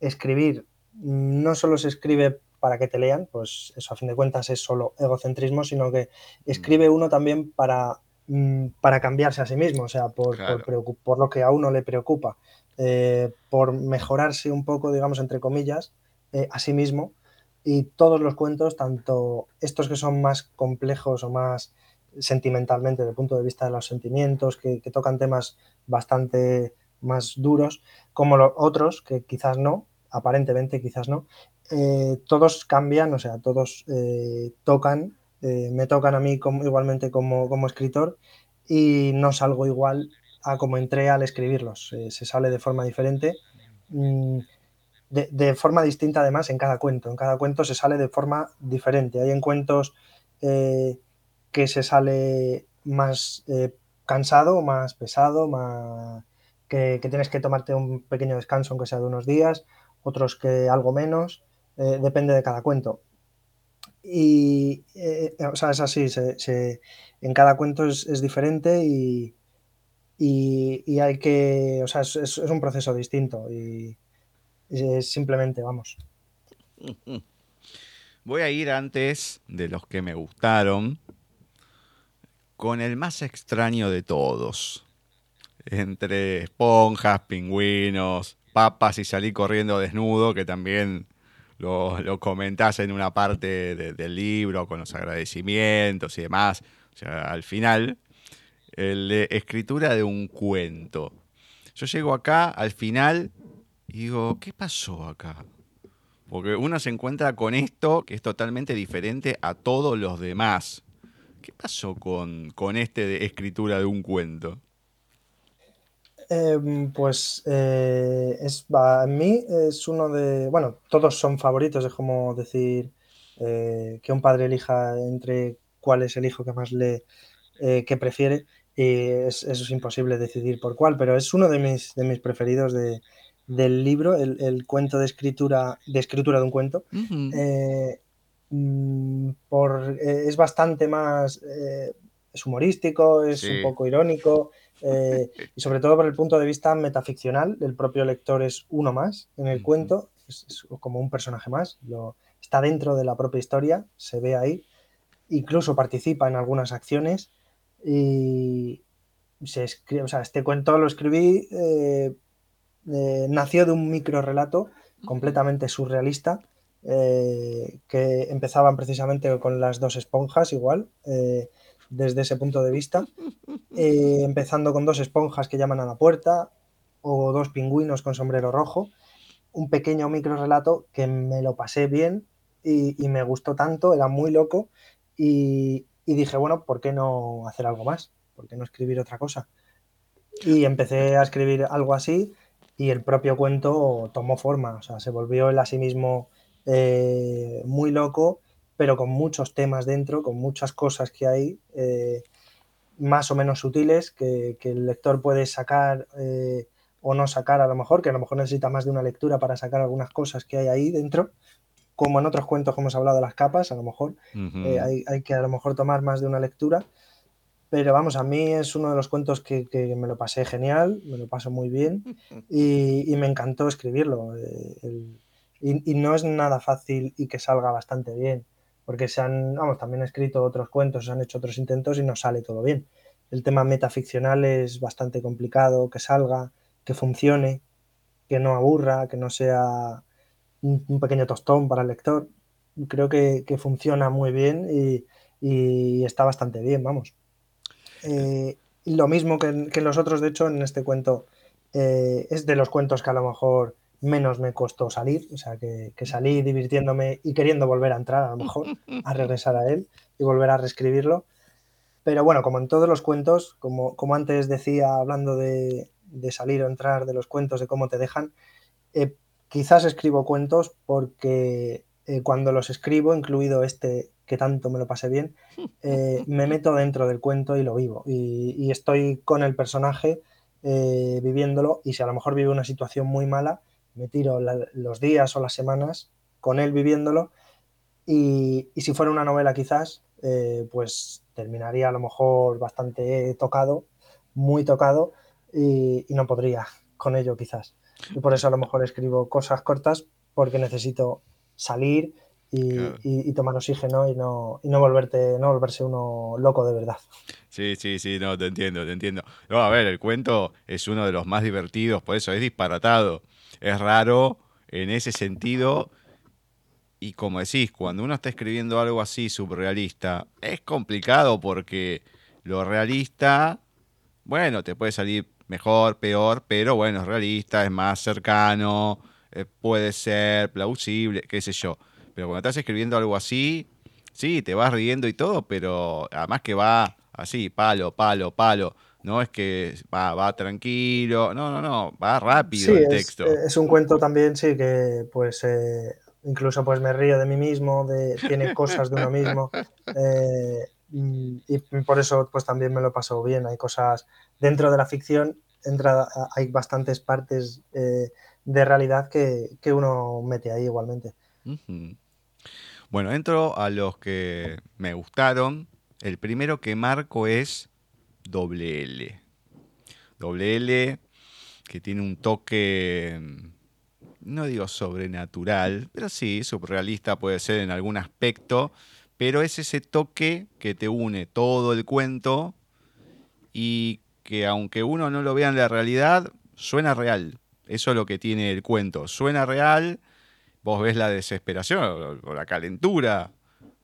escribir no solo se escribe para que te lean, pues eso a fin de cuentas es solo egocentrismo, sino que mm. escribe uno también para, mm, para cambiarse a sí mismo, o sea, por, por, lo que a uno le preocupa, eh, por mejorarse un poco, digamos, entre comillas, eh, a sí mismo. Y todos los cuentos, tanto estos que son más complejos o más sentimentalmente, desde el punto de vista de los sentimientos, que, tocan temas bastante más duros, como los otros, que quizás no, aparentemente quizás no, eh, todos cambian, o sea, todos eh, tocan, eh, me tocan a mí igualmente como, como, escritor y no salgo igual a como entré al escribirlos, se sale de forma diferente, mm, de, forma distinta además en cada cuento, en cada cuento se sale de forma diferente, hay en cuentos que se sale más cansado, más pesado, más... Que, tienes que tomarte un pequeño descanso, aunque sea de unos días, otros que algo menos, eh, depende de cada cuento. Y, eh, o sea, es así, en cada cuento es, diferente y, hay que, o sea, es, un proceso distinto y, simplemente, vamos. Voy a ir antes de los que me gustaron con el más extraño de todos. Entre esponjas, pingüinos, papas y salí corriendo desnudo, que también lo, comentás en una parte del libro con los agradecimientos y demás. O sea, al final, el de escritura de un cuento. Yo llego acá al final y digo, ¿qué pasó acá? Porque uno se encuentra con esto que es totalmente diferente a todos los demás. ¿Qué pasó con, con este de escritura de un cuento? Em, pues eh, es, en mí es uno de, bueno, todos son favoritos, es como decir eh, que un padre elija entre cuál es el hijo que más le, eh, que prefiere, y eso es imposible decidir por cuál, pero es uno de mis, de mis preferidos de, del libro, el, cuento de escritura, de escritura de un cuento. Mm, por, es bastante más, es humorístico, es un poco irónico, eh, y sobre todo por el punto de vista metaficcional, el propio lector es uno más en el cuento, es, como un personaje más, lo, está dentro de la propia historia, se ve ahí, incluso participa en algunas acciones y se escribe, o sea, este cuento lo escribí, eh, eh, nació de un micro relato completamente surrealista, que empezaban precisamente con las dos esponjas igual, desde ese punto de vista, eh, empezando con dos esponjas que llaman a la puerta o dos pingüinos con sombrero rojo, un pequeño micro relato que me lo pasé bien y, me gustó tanto, era muy loco y, dije, bueno, ¿por qué no hacer algo más? ¿Por qué no escribir otra cosa? Y empecé a escribir algo así y el propio cuento tomó forma, o sea, se volvió él a sí mismo eh, muy loco, pero con muchos temas dentro, con muchas cosas que hay, eh, más o menos sutiles, que, el lector puede sacar eh, o no sacar a lo mejor, que a lo mejor necesita más de una lectura para sacar algunas cosas que hay ahí dentro, como en otros cuentos que hemos hablado de las capas, a lo mejor hay, hay que a lo mejor tomar más de una lectura pero vamos, a mí es uno de los cuentos que, me lo pasé genial, me lo paso muy bien y, me encantó escribirlo. Eh, y, no es nada fácil y que salga bastante bien, porque se han, vamos, también he escrito otros cuentos, se han hecho otros intentos y no sale todo bien. El tema metaficcional es bastante complicado, que salga, que funcione, que no aburra, que no sea un, pequeño tostón para el lector. Creo que, funciona muy bien y está bastante bien, vamos. Eh, lo mismo que en, los otros, de hecho, en este cuento eh, es de los cuentos que a lo mejor menos me costó salir, o sea, que, salí divirtiéndome y queriendo volver a entrar, a lo mejor, a regresar a él y volver a reescribirlo. Pero bueno, como en todos los cuentos, como, como antes decía, hablando de, salir o entrar de los cuentos, de cómo te dejan, eh, quizás escribo cuentos porque cuando los escribo, incluido este que tanto me lo pasé bien, eh, me meto dentro del cuento y lo vivo. Y, estoy con el personaje eh, viviéndolo y si a lo mejor vive una situación muy mala, me tiro los días o las semanas con él viviéndolo y, si fuera una novela quizás, eh, pues terminaría a lo mejor bastante tocado, muy tocado y, y no podría con ello quizás. Y por eso a lo mejor escribo cosas cortas porque necesito salir, y, tomar oxígeno y no, y no volverte, no volverse uno loco de verdad. Sí, sí, sí, no, te entiendo, te entiendo. No, a ver, el cuento es uno de los más divertidos, por eso es disparatado. Es raro en ese sentido. Y como decís, cuando uno está escribiendo algo así surrealista, es complicado porque lo realista, bueno, te puede salir mejor, peor, pero bueno, es realista, es más cercano, eh, puede ser plausible, qué sé yo. Pero cuando estás escribiendo algo así, sí, te vas riendo y todo, pero además que va así, palo, palo, palo. No es que va, va tranquilo, no, no, no, va rápido el texto. Eh, es un cuento también, sí, que pues eh, incluso pues me río de mí mismo, de, tiene cosas de uno mismo. Eh, y por eso pues también me lo paso bien. Hay cosas dentro de la ficción, entra, hay bastantes partes de realidad que, que, uno mete ahí igualmente. Bueno, entro a los que me gustaron. El primero que marco es doble L. Doble L que tiene un toque, no digo sobrenatural, pero sí, surrealista puede ser en algún aspecto, pero es ese toque que te une todo el cuento y que aunque uno no lo vea en la realidad, suena real. Eso es lo que tiene el cuento. Suena real vos ves la desesperación o la calentura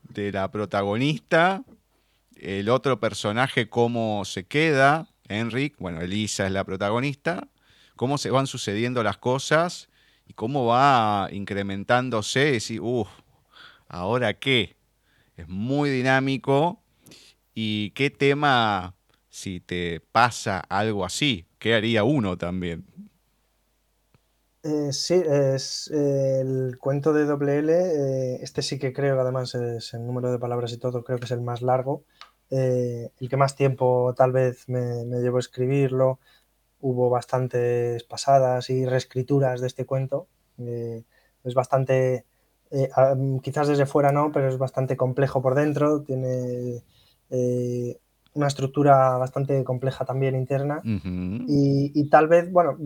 de la protagonista, el otro personaje cómo se queda, Enric, bueno, Elisa es la protagonista, cómo se van sucediendo las cosas y cómo va incrementándose, y uff, ¿ahora qué? Es muy dinámico y qué tema si te pasa algo así, ¿qué haría uno también? Eh, sí, es eh, el cuento de doble L. Eh, este sí que creo, además, es el número de palabras y todo, creo que es el más largo. el que más tiempo tal vez me, me a escribirlo. Hubo bastantes pasadas y reescrituras de este cuento. es bastante, quizás desde fuera no, pero es bastante complejo por dentro. Tiene una estructura bastante compleja también interna. Y, tal vez, bueno,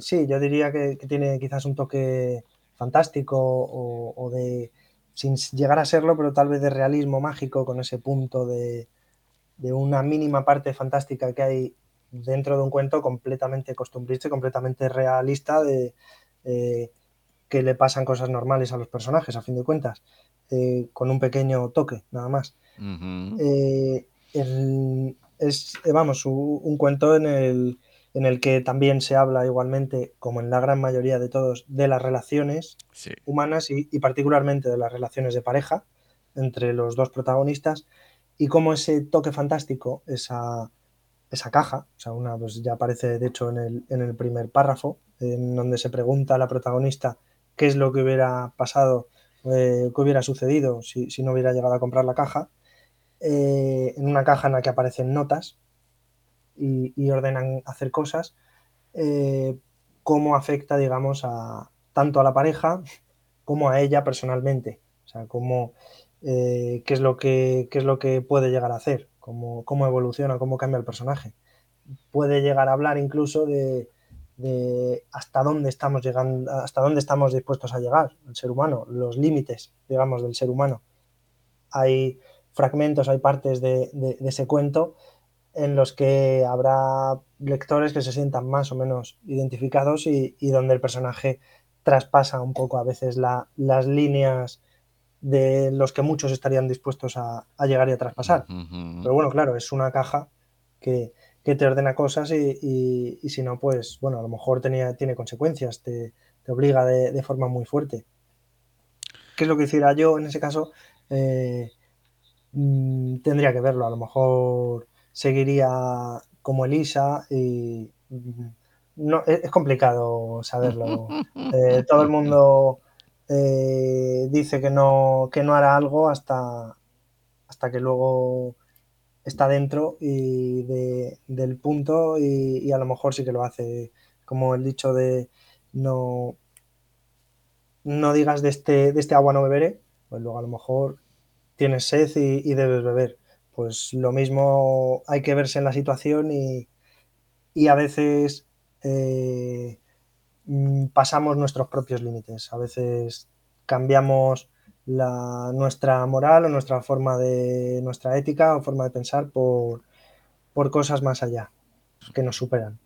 sí, yo diría que, tiene quizás un toque fantástico o, de, sin llegar a serlo, pero tal vez de realismo mágico con ese punto de, una mínima parte fantástica que hay dentro de un cuento completamente costumbrista, completamente realista de eh, que le pasan cosas normales a los personajes, a fin de cuentas, eh, con un pequeño toque, nada más. Eh, vamos, un, cuento en el, en el que también se habla igualmente, como en la gran mayoría de todos, de las relaciones humanas y, particularmente de las relaciones de pareja entre los dos protagonistas y cómo ese toque fantástico, esa, esa caja, o sea, una, pues ya aparece de hecho en el, en el primer párrafo, en donde se pregunta a la protagonista qué es lo que hubiera pasado, eh, qué hubiera sucedido si, no hubiera llegado a comprar la caja, eh, en una caja en la que aparecen notas y, ordenan hacer cosas, eh, cómo afecta, digamos, a, tanto a la pareja como a ella personalmente. O sea, cómo, qué, es lo que, qué es lo que puede llegar a hacer, cómo, cómo evoluciona, cómo cambia el personaje. Puede llegar a hablar incluso de, de hasta dónde estamos llegando, hasta dónde estamos dispuestos a llegar, el ser humano, los límites, digamos, del ser humano. Hay fragmentos, hay partes de, ese cuento en los que habrá lectores que se sientan más o menos identificados y, donde el personaje traspasa un poco a veces las líneas de los que muchos estarían dispuestos a, llegar y a traspasar. Pero bueno, claro, es una caja que, que te ordena cosas y, si no, pues bueno, a lo mejor tenía, tiene consecuencias, te, obliga de, forma muy fuerte. ¿Qué es lo que hiciera yo en ese caso? Eh, mm, tendría que verlo, a lo mejor seguiría como Elisa y mm, no, es, complicado saberlo. Eh, todo el mundo eh, dice que no, que no hará algo hasta, hasta que luego está dentro y del punto y, a lo mejor sí que lo hace. Como el dicho de no, no digas de este, de este agua no beberé, pues luego a lo mejor tienes sed y, debes beber. Pues lo mismo hay que verse en la situación y, a veces eh, mm, pasamos nuestros propios límites. A veces cambiamos la, nuestra moral o nuestra forma de, nuestra ética o forma de pensar por, por cosas más allá que nos superan.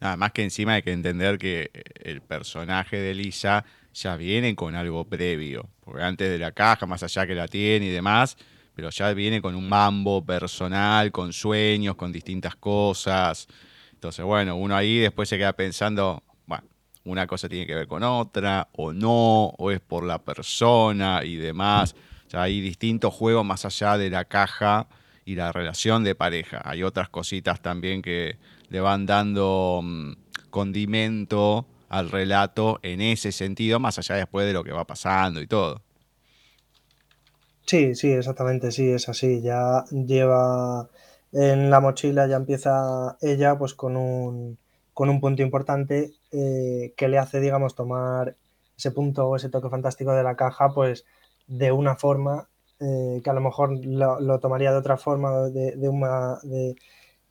Nada más que encima hay que entender que el personaje de Lisa ya viene con algo previo, porque antes de la caja, más allá que la tiene y demás, pero ya viene con un mambo personal, con sueños, con distintas cosas. Entonces, bueno, uno ahí después se queda pensando, una cosa tiene que ver con otra, o no, o es por la persona y demás. O hay distintos juegos más allá de la caja y la relación de pareja. Hay otras cositas también que le van dando mm, condimento al relato en ese sentido, más allá después de lo que va pasando y todo. Sí, sí, exactamente, sí, es así. Ya lleva en la mochila, ya empieza ella pues con un, con un punto importante eh, que le hace, digamos, tomar ese punto o ese toque fantástico de la caja, pues de una forma eh, que a lo mejor lo, tomaría de otra forma, de, una,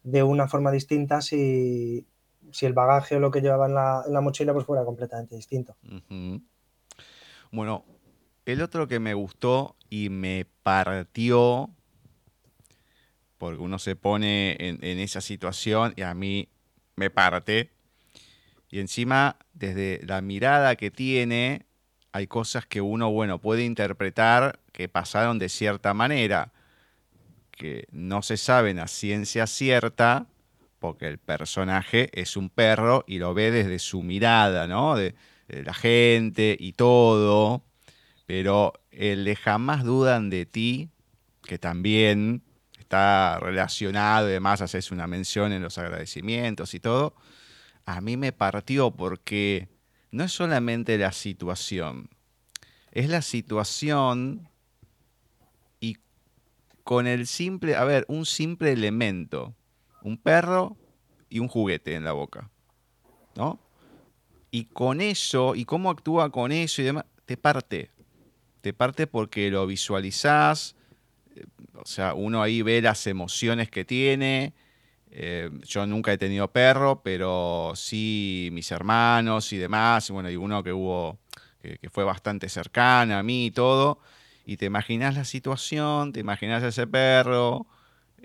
de, una forma distinta si, si, el bagaje o lo que llevaba en la, mochila pues fuera completamente distinto. Bueno, el otro que me gustó y me partió, porque uno se pone en, en esa situación y a mí me parte. Y encima, desde la mirada que tiene, hay cosas que uno, bueno, puede interpretar que pasaron de cierta manera, que no se saben a ciencia cierta, porque el personaje es un perro y lo ve desde su mirada, ¿no? De, la gente y todo, pero el de jamás dudan de ti, que también está relacionado y demás, haces una mención en los agradecimientos y todo, a mí me partió porque no es solamente la situación, es la situación y con el simple, a ver, un simple elemento, un perro y un juguete en la boca, ¿no? Y con eso, y cómo actúa con eso y demás, te parte. Te parte porque lo visualizás, o sea, uno ahí ve las emociones que tiene. Eh, yo nunca he tenido perro, pero sí mis hermanos y demás. Bueno, y uno que hubo, que, fue bastante cercana a mí y todo. Y te imaginas la situación, te imaginas ese perro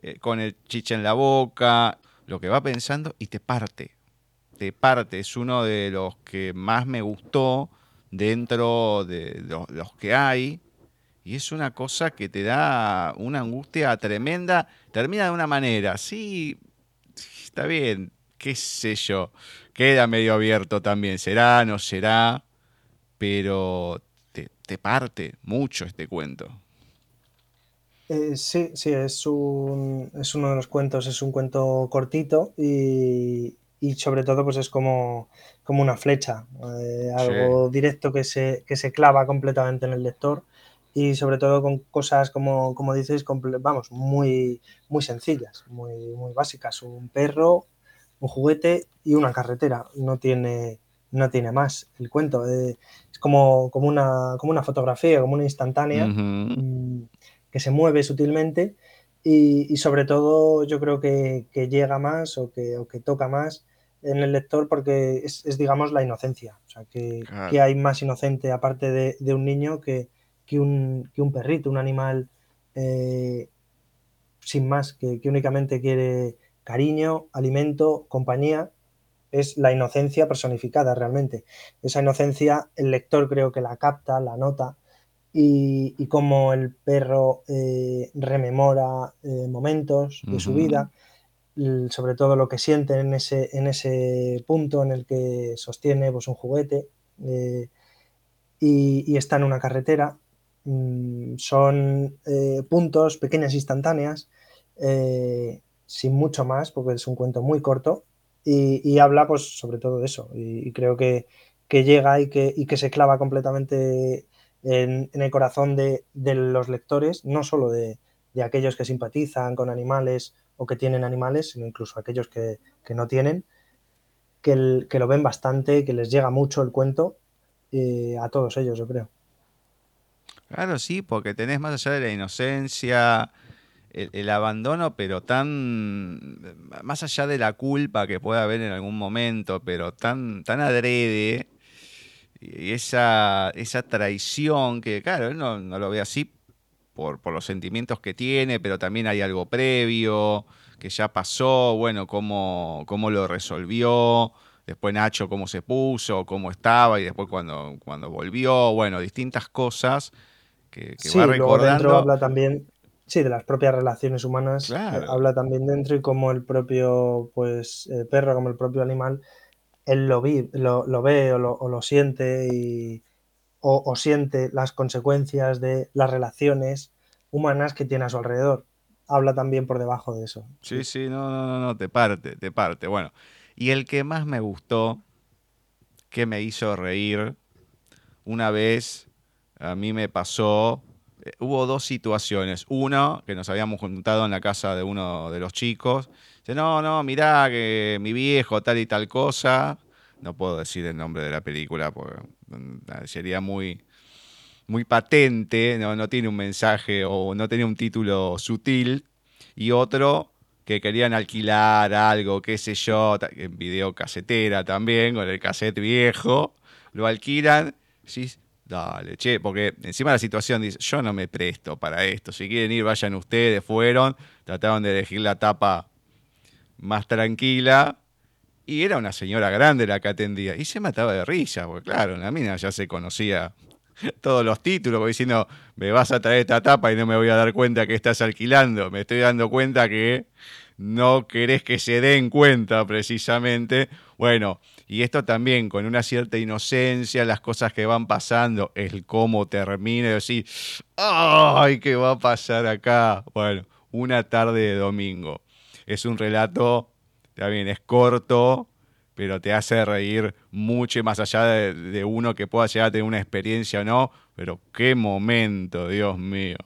eh, con el chicha en la boca, lo que va pensando y te parte. Te parte. Es uno de los que más me gustó dentro de los que hay y es una cosa que te da una angustia tremenda. Termina de una manera, sí, está bien, qué sé yo. Queda medio abierto también, será, no será, pero te, parte mucho este cuento. Eh, sí, sí, es, un, es uno de los cuentos, es un cuento cortito y, y sobre todo pues es como, como una flecha, eh, algo directo que se, que se clava completamente en el lector y sobre todo con cosas como, como dices, vamos, muy, muy sencillas, muy, muy básicas. Un perro, un juguete y una carretera. No tiene, no tiene más el cuento. Eh, es como, como, una, como una fotografía, como una instantánea que se mueve sutilmente y, sobre todo yo creo que, llega más o que, que, toca más en el lector porque es, digamos, la inocencia. O sea, que, hay más inocente aparte de, un niño que, un, un, perrito, un animal eh, sin más, que, únicamente quiere cariño, alimento, compañía. Es la inocencia personificada realmente. Esa inocencia el lector creo que la capta, la nota y, y cómo el perro eh, rememora eh, momentos de su vida, sobre todo lo que siente en ese, en ese punto en el que sostiene pues, un juguete eh, y, está en una carretera. Mm, son puntos, pequeñas instantáneas, sin mucho más, porque es un cuento muy corto y, habla pues, sobre todo de eso. Y, creo que, que llega y que, y que se clava completamente en, el corazón de, los lectores, no solo de, aquellos que simpatizan con animales o que tienen animales, sino incluso aquellos que, no tienen, que, lo ven bastante, que les llega mucho el cuento eh, a todos ellos, yo creo. Claro, sí, porque tenés más allá de la inocencia, el, abandono, pero tan, más allá de la culpa que pueda haber en algún momento, pero tan, tan adrede, y esa, esa traición que, claro, él no, lo ve así por, por, los sentimientos que tiene, pero también hay algo previo que ya pasó, bueno, cómo, cómo lo resolvió, después Nacho cómo se puso, cómo estaba, y después cuando, cuando volvió, bueno, distintas cosas que, va recordando. habla también, sí, de las propias relaciones humanas, habla también dentro y como el propio, pues, el perro, como el propio animal, él lo, ve o lo, siente o, siente las consecuencias de las relaciones humanas que tiene a su alrededor. Habla también por debajo de eso. Sí, sí, no, no, no, no, te parte, te parte. Bueno, y el que más me gustó, que me hizo reír, una vez a mí me pasó, eh, hubo dos situaciones. Uno, que nos habíamos juntado en la casa de uno de los chicos, No, no, mirá que mi viejo tal y tal cosa. No puedo decir el nombre de la película porque mm, sería muy, muy patente, no, no tiene un mensaje o no tenía un título sutil. Y otro que querían alquilar algo, qué sé yo, en videocasetera también, con el cassette viejo, lo alquilan, sí, dale, che, porque encima la situación dice, yo no me presto para esto, si quieren ir, vayan ustedes, fueron, trataron de elegir la tapa más tranquila. Y era una señora grande la que atendía. Y se mataba de risa, porque claro, la mina ya se conocía todos los títulos, diciendo, me vas a traer esta tapa y no me voy a dar cuenta que estás alquilando. Me estoy dando cuenta que no querés que se den cuenta precisamente. Bueno, y esto también con una cierta inocencia, las cosas que van pasando, el cómo termina y decir, ¡ay, qué va a pasar acá! Bueno, una tarde de domingo es un relato, también es corto, pero te hace reír mucho más allá de, uno que pueda llegar a tener una experiencia o no, pero qué momento, Dios mío.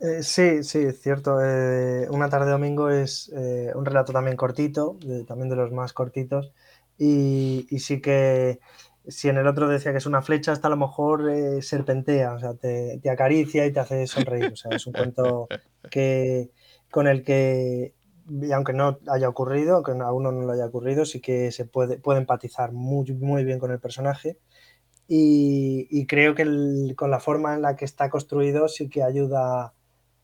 Eh, sí, sí, es cierto. Eh, una tarde de domingo es eh, un relato también cortito, también de los más cortitos, y, sí que si en el otro decía que es una flecha, hasta a lo mejor serpentea, o sea, te, te, acaricia y te hace sonreír. O sea, es un cuento que, con el que, y aunque no haya ocurrido, aunque a uno no lo haya ocurrido, sí que se puede, puede empatizar muy, muy bien con el personaje. Y, creo que con la forma en la que está construido sí que ayuda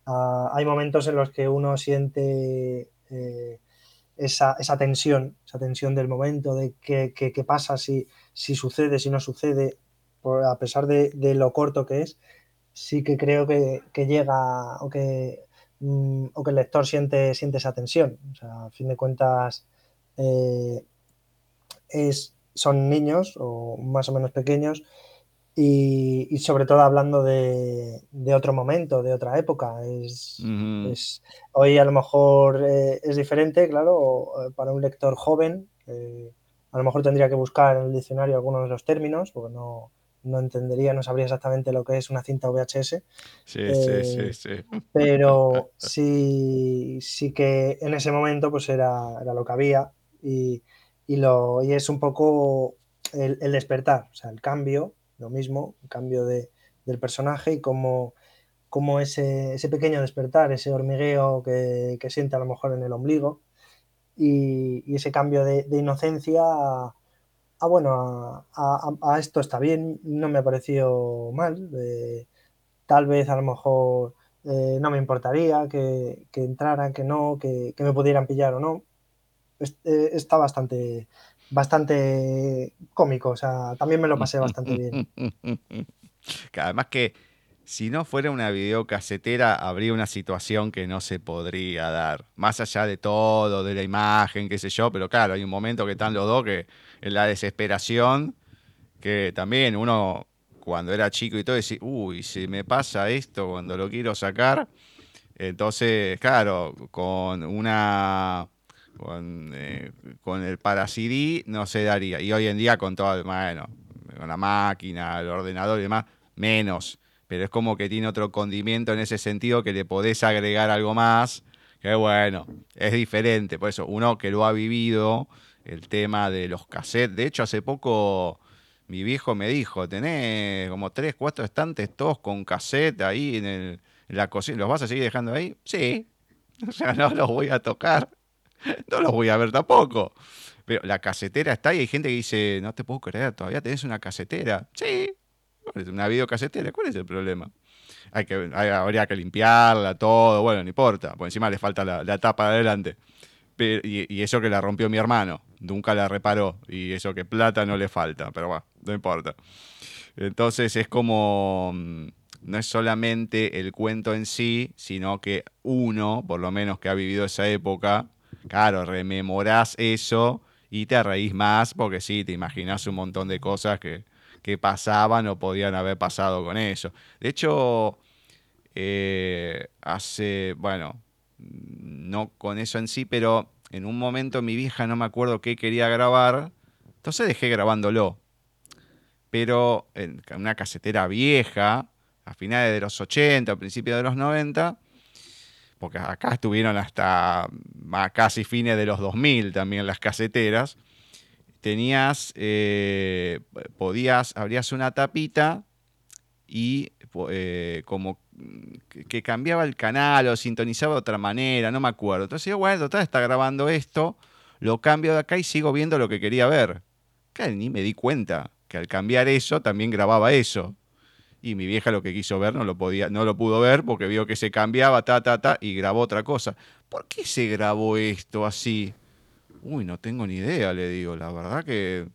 hay momentos en los que uno siente eh, esa, tensión, esa tensión del momento, de qué, qué, pasa si, si sucede, si no sucede, a pesar de, lo corto que es, sí que creo que, que llega o que Mm, o que el lector siente, siente esa tensión. O sea, a fin de cuentas, eh, es, son niños o más o menos pequeños y, sobre todo hablando de, otro momento, de otra época. Es, hoy a lo mejor eh, es diferente, claro, para un lector joven. a lo mejor tendría que buscar en el diccionario algunos de los términos, porque no, no entendería, no sabría exactamente lo que es una cinta VHS. Sí, sí, sí, sí. Pero sí, sí que en ese momento pues era, era lo que había y, lo, y es un poco el, despertar, o sea, el cambio, lo mismo, el cambio de, del personaje y cómo, ese, ese, pequeño despertar, ese hormigueo que, siente a lo mejor en el ombligo y, ese cambio de, inocencia a, bueno, a, esto está bien, no me ha parecido mal, tal vez a lo mejor eh, no me importaría que, que entraran, que no, que, que me pudieran pillar o no, eh, está bastante, bastante cómico, o sea, también me lo pasé bastante bien. Además que si no fuera una videocasetera, habría una situación que no se podría dar. Más allá de todo, de la imagen, qué sé yo, pero claro, hay un momento que están los dos que en la desesperación, que también uno cuando era chico y todo decía, uy, si me pasa esto cuando lo quiero sacar. Entonces, claro, con una con, eh, el para no se daría. Y hoy en día con todo, bueno, con la máquina, el ordenador y demás, menos. Pero es como que tiene otro condimento en ese sentido que le podés agregar algo más. Que bueno, es diferente. Por eso, uno que lo ha vivido, el tema de los cassettes. De hecho, hace poco mi viejo me dijo, tenés como tres, cuatro estantes todos con cassette ahí en, la cocina. ¿Los vas a seguir dejando ahí? Sí. O sea, no los voy a tocar. no los voy a ver tampoco. Pero la casetera está y hay gente que dice, no te puedo creer, todavía tenés una casetera. Sí, una videocasetera, ¿cuál es el problema? Hay que, habría que limpiarla, todo, bueno, no importa, por encima le falta la, tapa de adelante. y, eso que la rompió mi hermano, nunca la reparó, y eso que plata no le falta, pero bueno, no importa. Entonces es como, mm, no es solamente el cuento en sí, sino que uno, por lo menos que ha vivido esa época, claro, rememorás eso y te reís más porque sí, te imaginás un montón de cosas que, pasaban o podían haber pasado con eso. De hecho, eh, hace, bueno, no con eso en sí, pero en un momento mi vieja no me acuerdo qué quería grabar, entonces dejé grabándolo. Pero en una casetera vieja, a finales de los 80, a principios de los 90, porque acá estuvieron hasta casi fines de los 2000 también las caseteras, tenías, eh, podías, abrías una tapita y eh, como que cambiaba el canal o sintonizaba de otra manera, no me acuerdo. Entonces yo, bueno, total, está grabando esto, lo cambio de acá y sigo viendo lo que quería ver. Que ni me di cuenta que al cambiar eso también grababa eso y mi vieja lo que quiso ver no lo podía, no lo pudo ver porque vio que se cambiaba, ta, ta, ta, y grabó otra cosa. ¿Por qué se grabó esto así? Uy, no tengo ni idea, le digo. La verdad que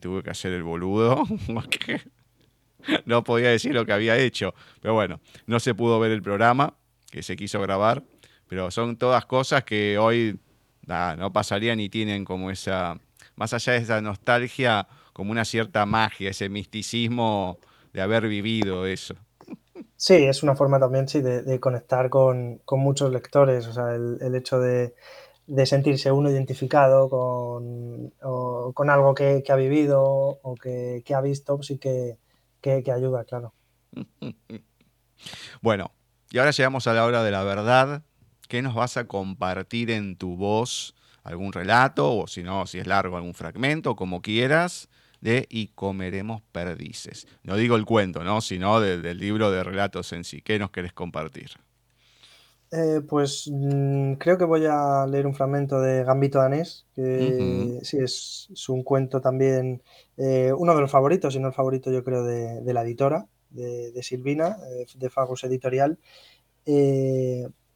tuve que hacer el boludo. no podía decir lo que había hecho. Pero bueno, no se pudo ver el programa que se quiso grabar. Pero son todas cosas que hoy no pasarían ni tienen como esa, más allá de esa nostalgia, como una cierta magia, ese misticismo de haber vivido eso. Sí, es una forma también sí, de, conectar con, muchos lectores, o sea, el, hecho de, sentirse uno identificado con, con algo que, ha vivido o que, ha visto, sí que, que, ayuda, claro. Bueno, y ahora llegamos a la hora de la verdad. ¿Qué nos vas a compartir en tu voz? ¿Algún relato? O si no, si es largo, algún fragmento, como quieras de Y comeremos perdices. No digo el cuento, ¿no? sino del libro de relatos en sí. ¿Qué nos querés compartir? Eh, pues mm, creo que voy a leer un fragmento de Gambito Danés, que sí, es, un cuento también, eh, uno de los favoritos, y no el favorito yo creo de, la editora, de, Silvina, eh, de Fagus Editorial,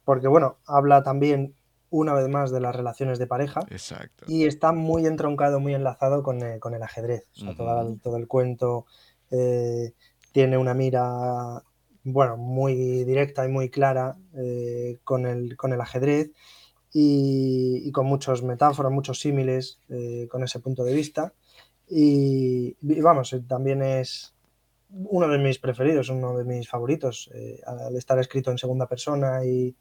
porque bueno, habla también una vez más de las relaciones de pareja. Exacto. Y está muy entroncado, muy enlazado con, eh, el ajedrez. todo, el, cuento eh, tiene una mira, bueno, muy directa y muy clara eh, con, el, con el ajedrez y, con muchos metáforas, muchos símiles con ese punto de vista. Y, vamos, también es, uno de mis preferidos, uno de mis favoritos, eh, al estar escrito en segunda persona y,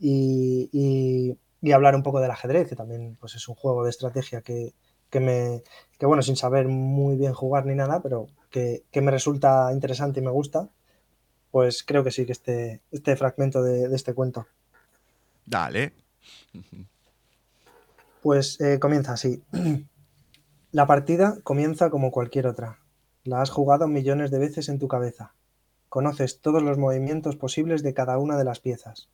y, hablar un poco del ajedrez, que también pues, es un juego de estrategia que, me, que, bueno, sin saber muy bien jugar ni nada, pero que, me resulta interesante y me gusta, pues creo que sí, que este, este fragmento de, este cuento. Dale. Pues eh, comienza así. La partida comienza como cualquier otra. La has jugado millones de veces en tu cabeza. Conoces todos los movimientos posibles de cada una de las piezas.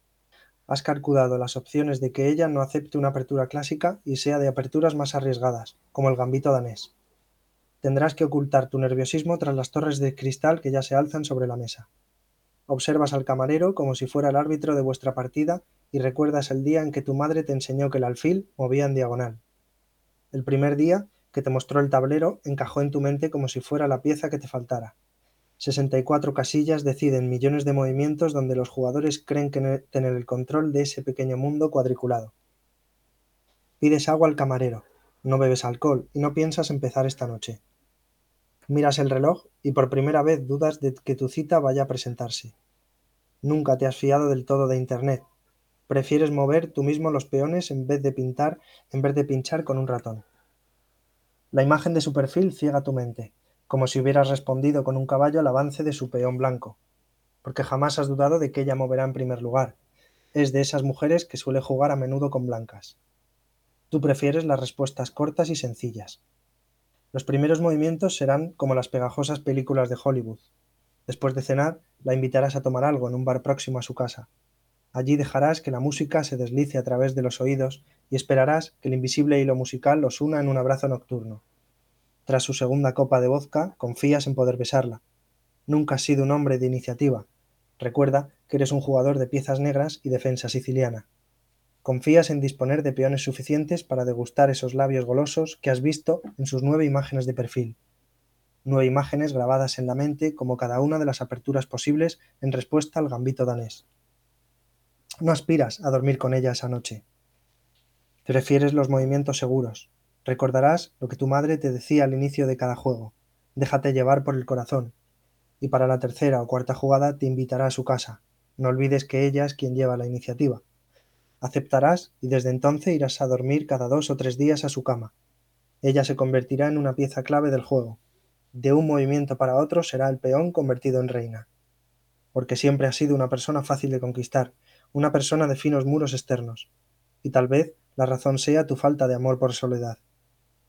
Has calculado las opciones de que ella no acepte una apertura clásica y sea de aperturas más arriesgadas, como el gambito danés. Tendrás que ocultar tu nerviosismo tras las torres de cristal que ya se alzan sobre la mesa. Observas al camarero como si fuera el árbitro de vuestra partida y recuerdas el día en que tu madre te enseñó que el alfil movía en diagonal. El primer día que te mostró el tablero encajó en tu mente como si fuera la pieza que te faltara. 64 casillas deciden millones de movimientos donde los jugadores creen que tener el control de ese pequeño mundo cuadriculado. Pides agua al camarero, no bebes alcohol y no piensas empezar esta noche. Miras el reloj y por primera vez dudas de que tu cita vaya a presentarse. Nunca te has fiado del todo de Internet. Prefieres mover tú mismo los peones en vez de pintar, en vez de pinchar con un ratón. La imagen de su perfil ciega tu mente, como si hubieras respondido con un caballo al avance de su peón blanco, porque jamás has dudado de que ella moverá en primer lugar. Es de esas mujeres que suele jugar a menudo con blancas. Tú prefieres las respuestas cortas y sencillas. Los primeros movimientos serán como las pegajosas películas de Hollywood. Después de cenar, la invitarás a tomar algo en un bar próximo a su casa. Allí dejarás que la música se deslice a través de los oídos y esperarás que el invisible hilo musical los una en un abrazo nocturno. Tras su segunda copa de vodka, confías en poder besarla. Nunca has sido un hombre de iniciativa. Recuerda que eres un jugador de piezas negras y defensa siciliana. Confías en disponer de peones suficientes para degustar esos labios golosos que has visto en sus nueve imágenes de perfil. Nueve imágenes grabadas en la mente como cada una de las aperturas posibles en respuesta al gambito danés. No aspiras a dormir con ella esa noche. Prefieres los movimientos seguros. Recordarás lo que tu madre te decía al inicio de cada juego. Déjate llevar por el corazón. Y para la tercera o cuarta jugada te invitará a su casa. No olvides que ella es quien lleva la iniciativa. Aceptarás y desde entonces irás a dormir cada dos o tres días a su cama. Ella se convertirá en una pieza clave del juego. De un movimiento para otro será el peón convertido en reina. Porque siempre has sido una persona fácil de conquistar, una persona de finos muros externos. Y tal vez la razón sea tu falta de amor por soledad.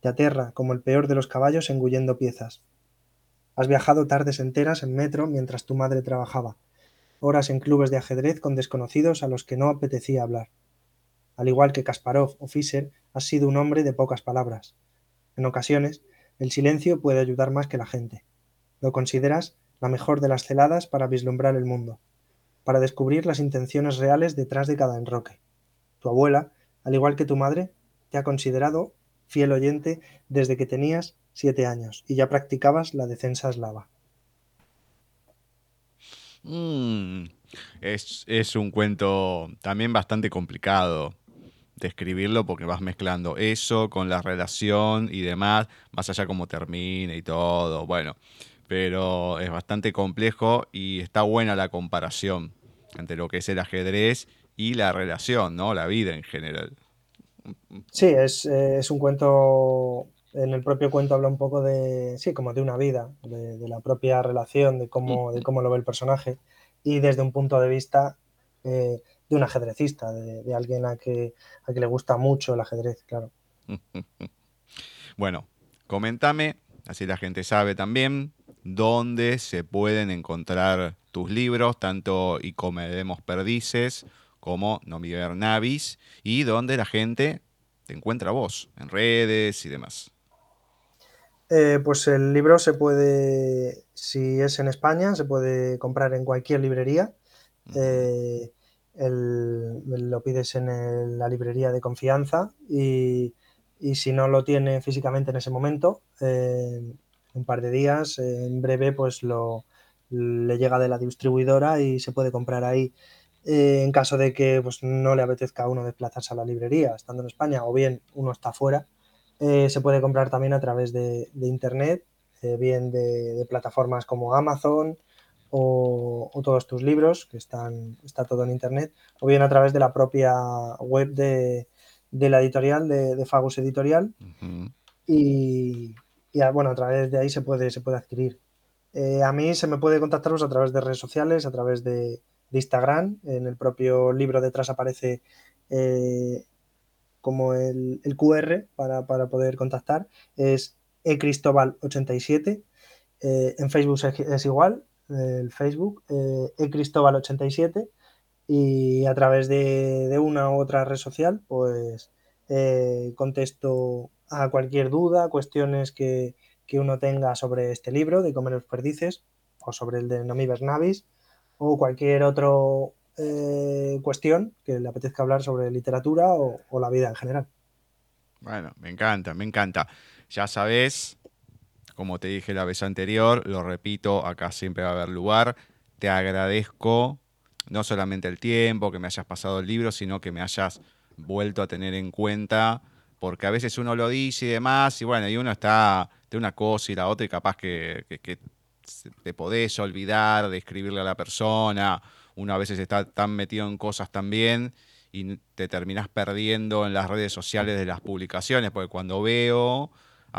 Te aterra, como el peor de los caballos engullendo piezas. Has viajado tardes enteras en metro mientras tu madre trabajaba, horas en clubes de ajedrez con desconocidos a los que no apetecía hablar. Al igual que Kasparov o Fischer, has sido un hombre de pocas palabras. En ocasiones, el silencio puede ayudar más que la gente. Lo consideras la mejor de las celadas para vislumbrar el mundo, para descubrir las intenciones reales detrás de cada enroque. Tu abuela al igual que tu madre, te ha considerado fiel oyente desde que tenías siete años y ya practicabas la defensa eslava. Mm, es, un cuento también bastante complicado de escribirlo porque vas mezclando eso con la relación y demás, más allá cómo termina y todo, bueno, pero es bastante complejo y está buena la comparación entre lo que es el ajedrez y la relación, ¿no? La vida en general. Sí, es, eh, es un cuento, en el propio cuento habla un poco de, sí, como de una vida, de, la propia relación, de cómo, de cómo lo ve el personaje y desde un punto de vista eh, de un ajedrecista, de, alguien a que, a que le gusta mucho el ajedrez, claro. Bueno, coméntame, así la gente sabe también, dónde se pueden encontrar tus libros, tanto Y Comedemos Perdices como Nomiver Navis y donde la gente te encuentra vos, en redes y demás. Eh, pues el libro se puede, si es en España, se puede comprar en cualquier librería. Eh, lo pides en la librería de confianza y, si no lo tiene físicamente en ese momento, en un par de días, en breve, pues lo, le llega de la distribuidora y se puede comprar ahí. Eh, en caso de que pues, no le apetezca a uno desplazarse a la librería estando en España o bien uno está fuera, eh, se puede comprar también a través de, internet eh, bien de, plataformas como Amazon o, todos tus libros, que están, está todo en Internet, o bien a través de la propia web de, la editorial, de, Fagus Editorial. y, bueno, a través de ahí se puede, se puede adquirir. Eh, a mí se me puede contactaros a través de redes sociales, a través de, Instagram. En el propio libro detrás aparece eh, como el, QR para, poder contactar. Es ecristobal87. Eh, en Facebook es, igual, el Facebook, ecristobal87. Y a través de, una u otra red social, pues contesto a cualquier duda, cuestiones que, que uno tenga sobre este libro de Comer los Perdices o sobre el de Nomibers Navis o cualquier otra eh, cuestión que le apetezca hablar sobre literatura o, la vida en general. Bueno, me encanta, me encanta. Ya sabes, como te dije la vez anterior, lo repito, acá siempre va a haber lugar. Te agradezco no solamente el tiempo, que me hayas pasado el libro, sino que me hayas vuelto a tener en cuenta, porque a veces uno lo dice y demás, y bueno, y uno está de una cosa y la otra y capaz que, te podés olvidar de escribirle a la persona, uno a veces está tan metido en cosas también y te terminás perdiendo en las redes sociales de las publicaciones, porque cuando veo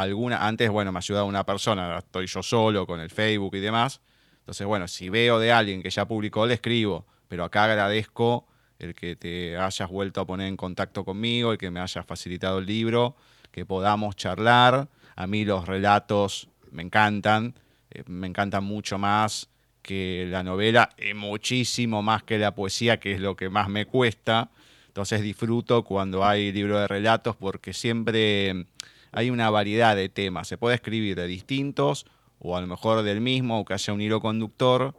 alguna, antes, bueno, me ayudaba una persona, estoy yo solo con el Facebook y demás, entonces, bueno, si veo de alguien que ya publicó, le escribo, pero acá agradezco el que te hayas vuelto a poner en contacto conmigo, el que me hayas facilitado el libro, que podamos charlar a mí los relatos me encantan, eh, me encantan mucho más que la novela y muchísimo más que la poesía, que es lo que más me cuesta. Entonces disfruto cuando hay libro de relatos porque siempre hay una variedad de temas. Se puede escribir de distintos o a lo mejor del mismo o que haya un hilo conductor,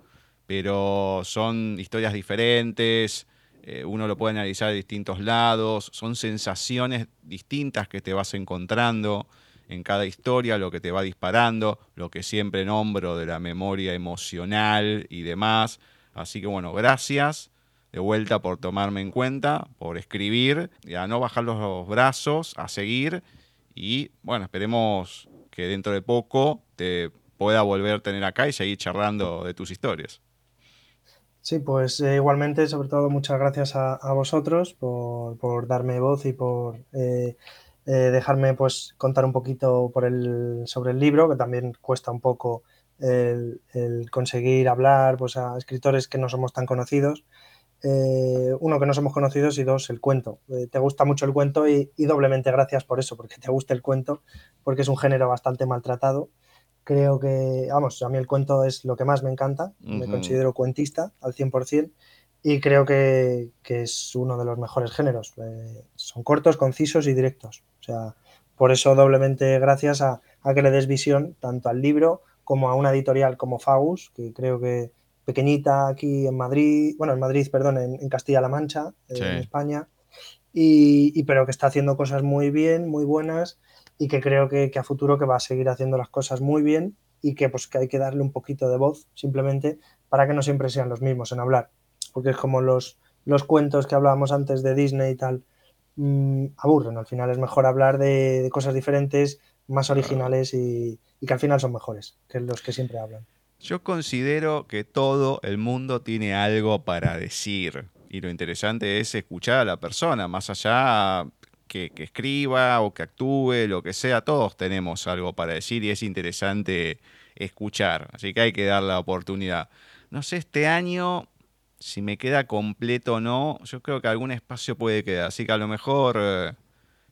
pero son historias diferentes, eh, uno lo puede analizar de distintos lados, son sensaciones distintas que te vas encontrando en cada historia, lo que te va disparando, lo que siempre nombro de la memoria emocional y demás. Así que bueno, gracias de vuelta por tomarme en cuenta, por escribir, y a no bajar los brazos, a seguir y bueno, esperemos que dentro de poco te pueda volver a tener acá y seguir charlando de tus historias. Sí, pues eh, igualmente, sobre todo, muchas gracias a, vosotros por, darme voz y por eh, eh, dejarme pues contar un poquito por el, sobre el libro, que también cuesta un poco el, conseguir hablar pues, a escritores que no somos tan conocidos. Eh, uno, que no somos conocidos y dos, el cuento. Eh, te gusta mucho el cuento y, doblemente gracias por eso, porque te gusta el cuento, porque es un género bastante maltratado. Creo que, vamos, a mí el cuento es lo que más me encanta, me considero cuentista al 100% y creo que, es uno de los mejores géneros. Eh, son cortos, concisos y directos. O sea, por eso doblemente gracias a, que le des visión tanto al libro como a una editorial como Fagus, que creo que pequeñita aquí en Madrid, bueno, en Madrid, perdón, en, Castilla-La Mancha, en España, y, pero que está haciendo cosas muy bien, muy buenas, y que creo que, que, a futuro que va a seguir haciendo las cosas muy bien y que pues que hay que darle un poquito de voz simplemente para que no siempre sean los mismos en hablar porque es como los, los cuentos que hablábamos antes de Disney y tal, mm, aburren. Al final es mejor hablar de, cosas diferentes, más originales y, que al final son mejores que los que siempre hablan. Yo considero que todo el mundo tiene algo para decir y lo interesante es escuchar a la persona, más allá que, que, escriba o que actúe, lo que sea, todos tenemos algo para decir y es interesante escuchar, así que hay que dar la oportunidad. No sé, este año si me queda completo o no, yo creo que algún espacio puede quedar. Así que a lo mejor, eh,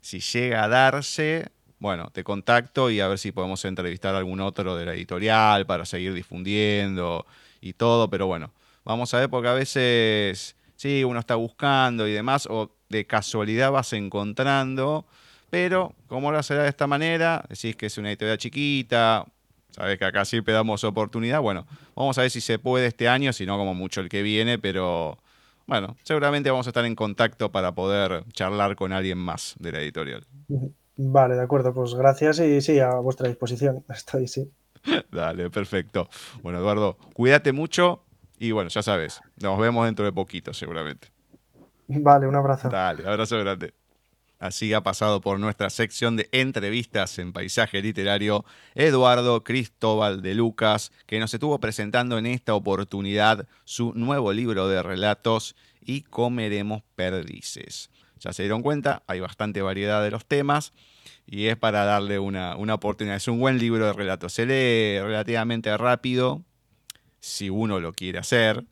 si llega a darse, bueno, te contacto y a ver si podemos entrevistar a algún otro de la editorial para seguir difundiendo y todo. Pero bueno, vamos a ver porque a veces, sí, uno está buscando y demás, o de casualidad vas encontrando. Pero, como lo será de esta manera? Decís que es una editorial chiquita, Sabes que acá siempre damos oportunidad. Bueno, vamos a ver si se puede este año, si no como mucho el que viene, pero bueno, seguramente vamos a estar en contacto para poder charlar con alguien más de la editorial. Vale, de acuerdo, pues gracias y sí, a vuestra disposición. Estoy, sí. Dale, perfecto. Bueno, Eduardo, cuídate mucho y bueno, ya sabes, nos vemos dentro de poquito seguramente. Vale, un abrazo. Dale, abrazo grande. Así ha pasado por nuestra sección de entrevistas en paisaje literario Eduardo Cristóbal de Lucas, que nos estuvo presentando en esta oportunidad su nuevo libro de relatos y comeremos perdices. Ya se dieron cuenta, hay bastante variedad de los temas y es para darle una, una oportunidad. Es un buen libro de relatos. Se lee relativamente rápido, si uno lo quiere hacer,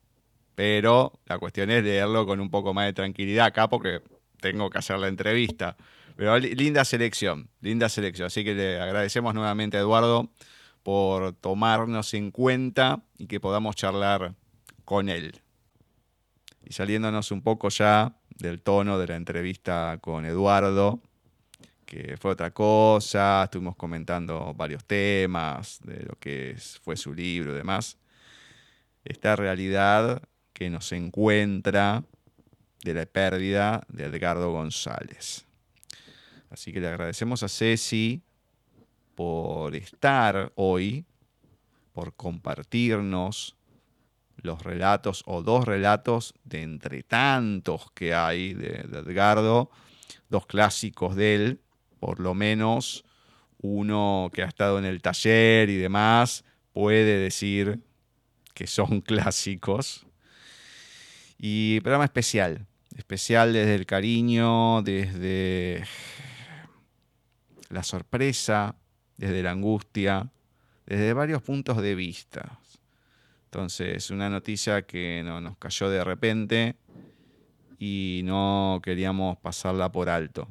pero la cuestión es leerlo con un poco más de tranquilidad acá porque tengo que hacer la entrevista. Pero linda selección, linda selección. Así que le agradecemos nuevamente a Eduardo por tomarnos en cuenta y que podamos charlar con él. Y saliéndonos un poco ya del tono de la entrevista con Eduardo, que fue otra cosa, estuvimos comentando varios temas de lo que fue su libro y demás. Esta realidad que nos encuentra de la pérdida de Edgardo González. Así que le agradecemos a Ceci por estar hoy, por compartirnos los relatos o dos relatos de entre tantos que hay de, Edgardo, dos clásicos de él, por lo menos uno que ha estado en el taller y demás puede decir que son clásicos. Y programa especial, especial desde el cariño, desde la sorpresa, desde la angustia, desde varios puntos de vista. Entonces, una noticia que no, nos cayó de repente y no queríamos pasarla por alto.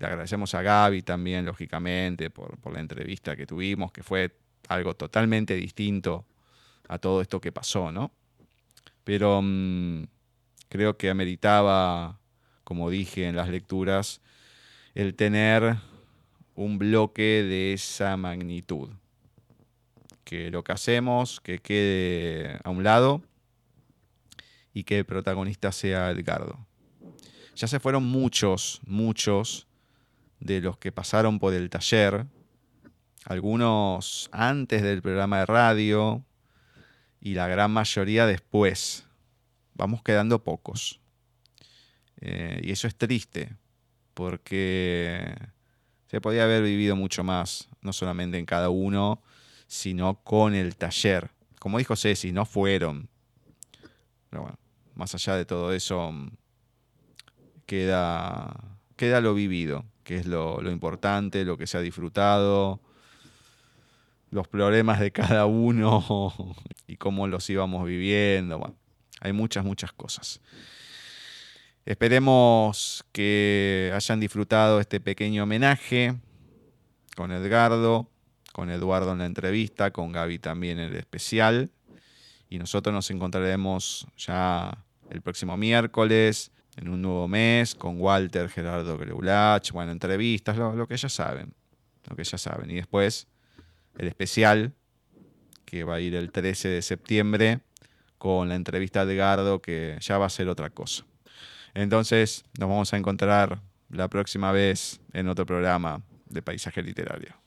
Le agradecemos a Gaby también, lógicamente, por, la entrevista que tuvimos, que fue algo totalmente distinto a todo esto que pasó, ¿no? Pero mm, creo que ameritaba, como dije en las lecturas, el tener un bloque de esa magnitud. Que lo que hacemos, que quede a un lado y que el protagonista sea Edgardo. Ya se fueron muchos, muchos de los que pasaron por el taller, algunos antes del programa de radio y la gran mayoría después vamos quedando pocos. Eh, y eso es triste, porque se podía haber vivido mucho más, no solamente en cada uno, sino con el taller. Como dijo Ceci, no fueron. Pero bueno, más allá de todo eso, queda, queda lo vivido, que es lo, lo importante, lo que se ha disfrutado, los problemas de cada uno y cómo los íbamos viviendo. Bueno, hay muchas, muchas cosas. Esperemos que hayan disfrutado este pequeño homenaje con Edgardo, con Eduardo en la entrevista, con Gaby también en el especial. Y nosotros nos encontraremos ya el próximo miércoles, en un nuevo mes, con Walter, Gerardo Greulach, bueno, entrevistas, lo, lo que ya saben. Lo que ya saben. Y después el especial, que va a ir el 13 de septiembre con la entrevista de Gardo, que ya va a ser otra cosa. Entonces, nos vamos a encontrar la próxima vez en otro programa de Paisaje Literario.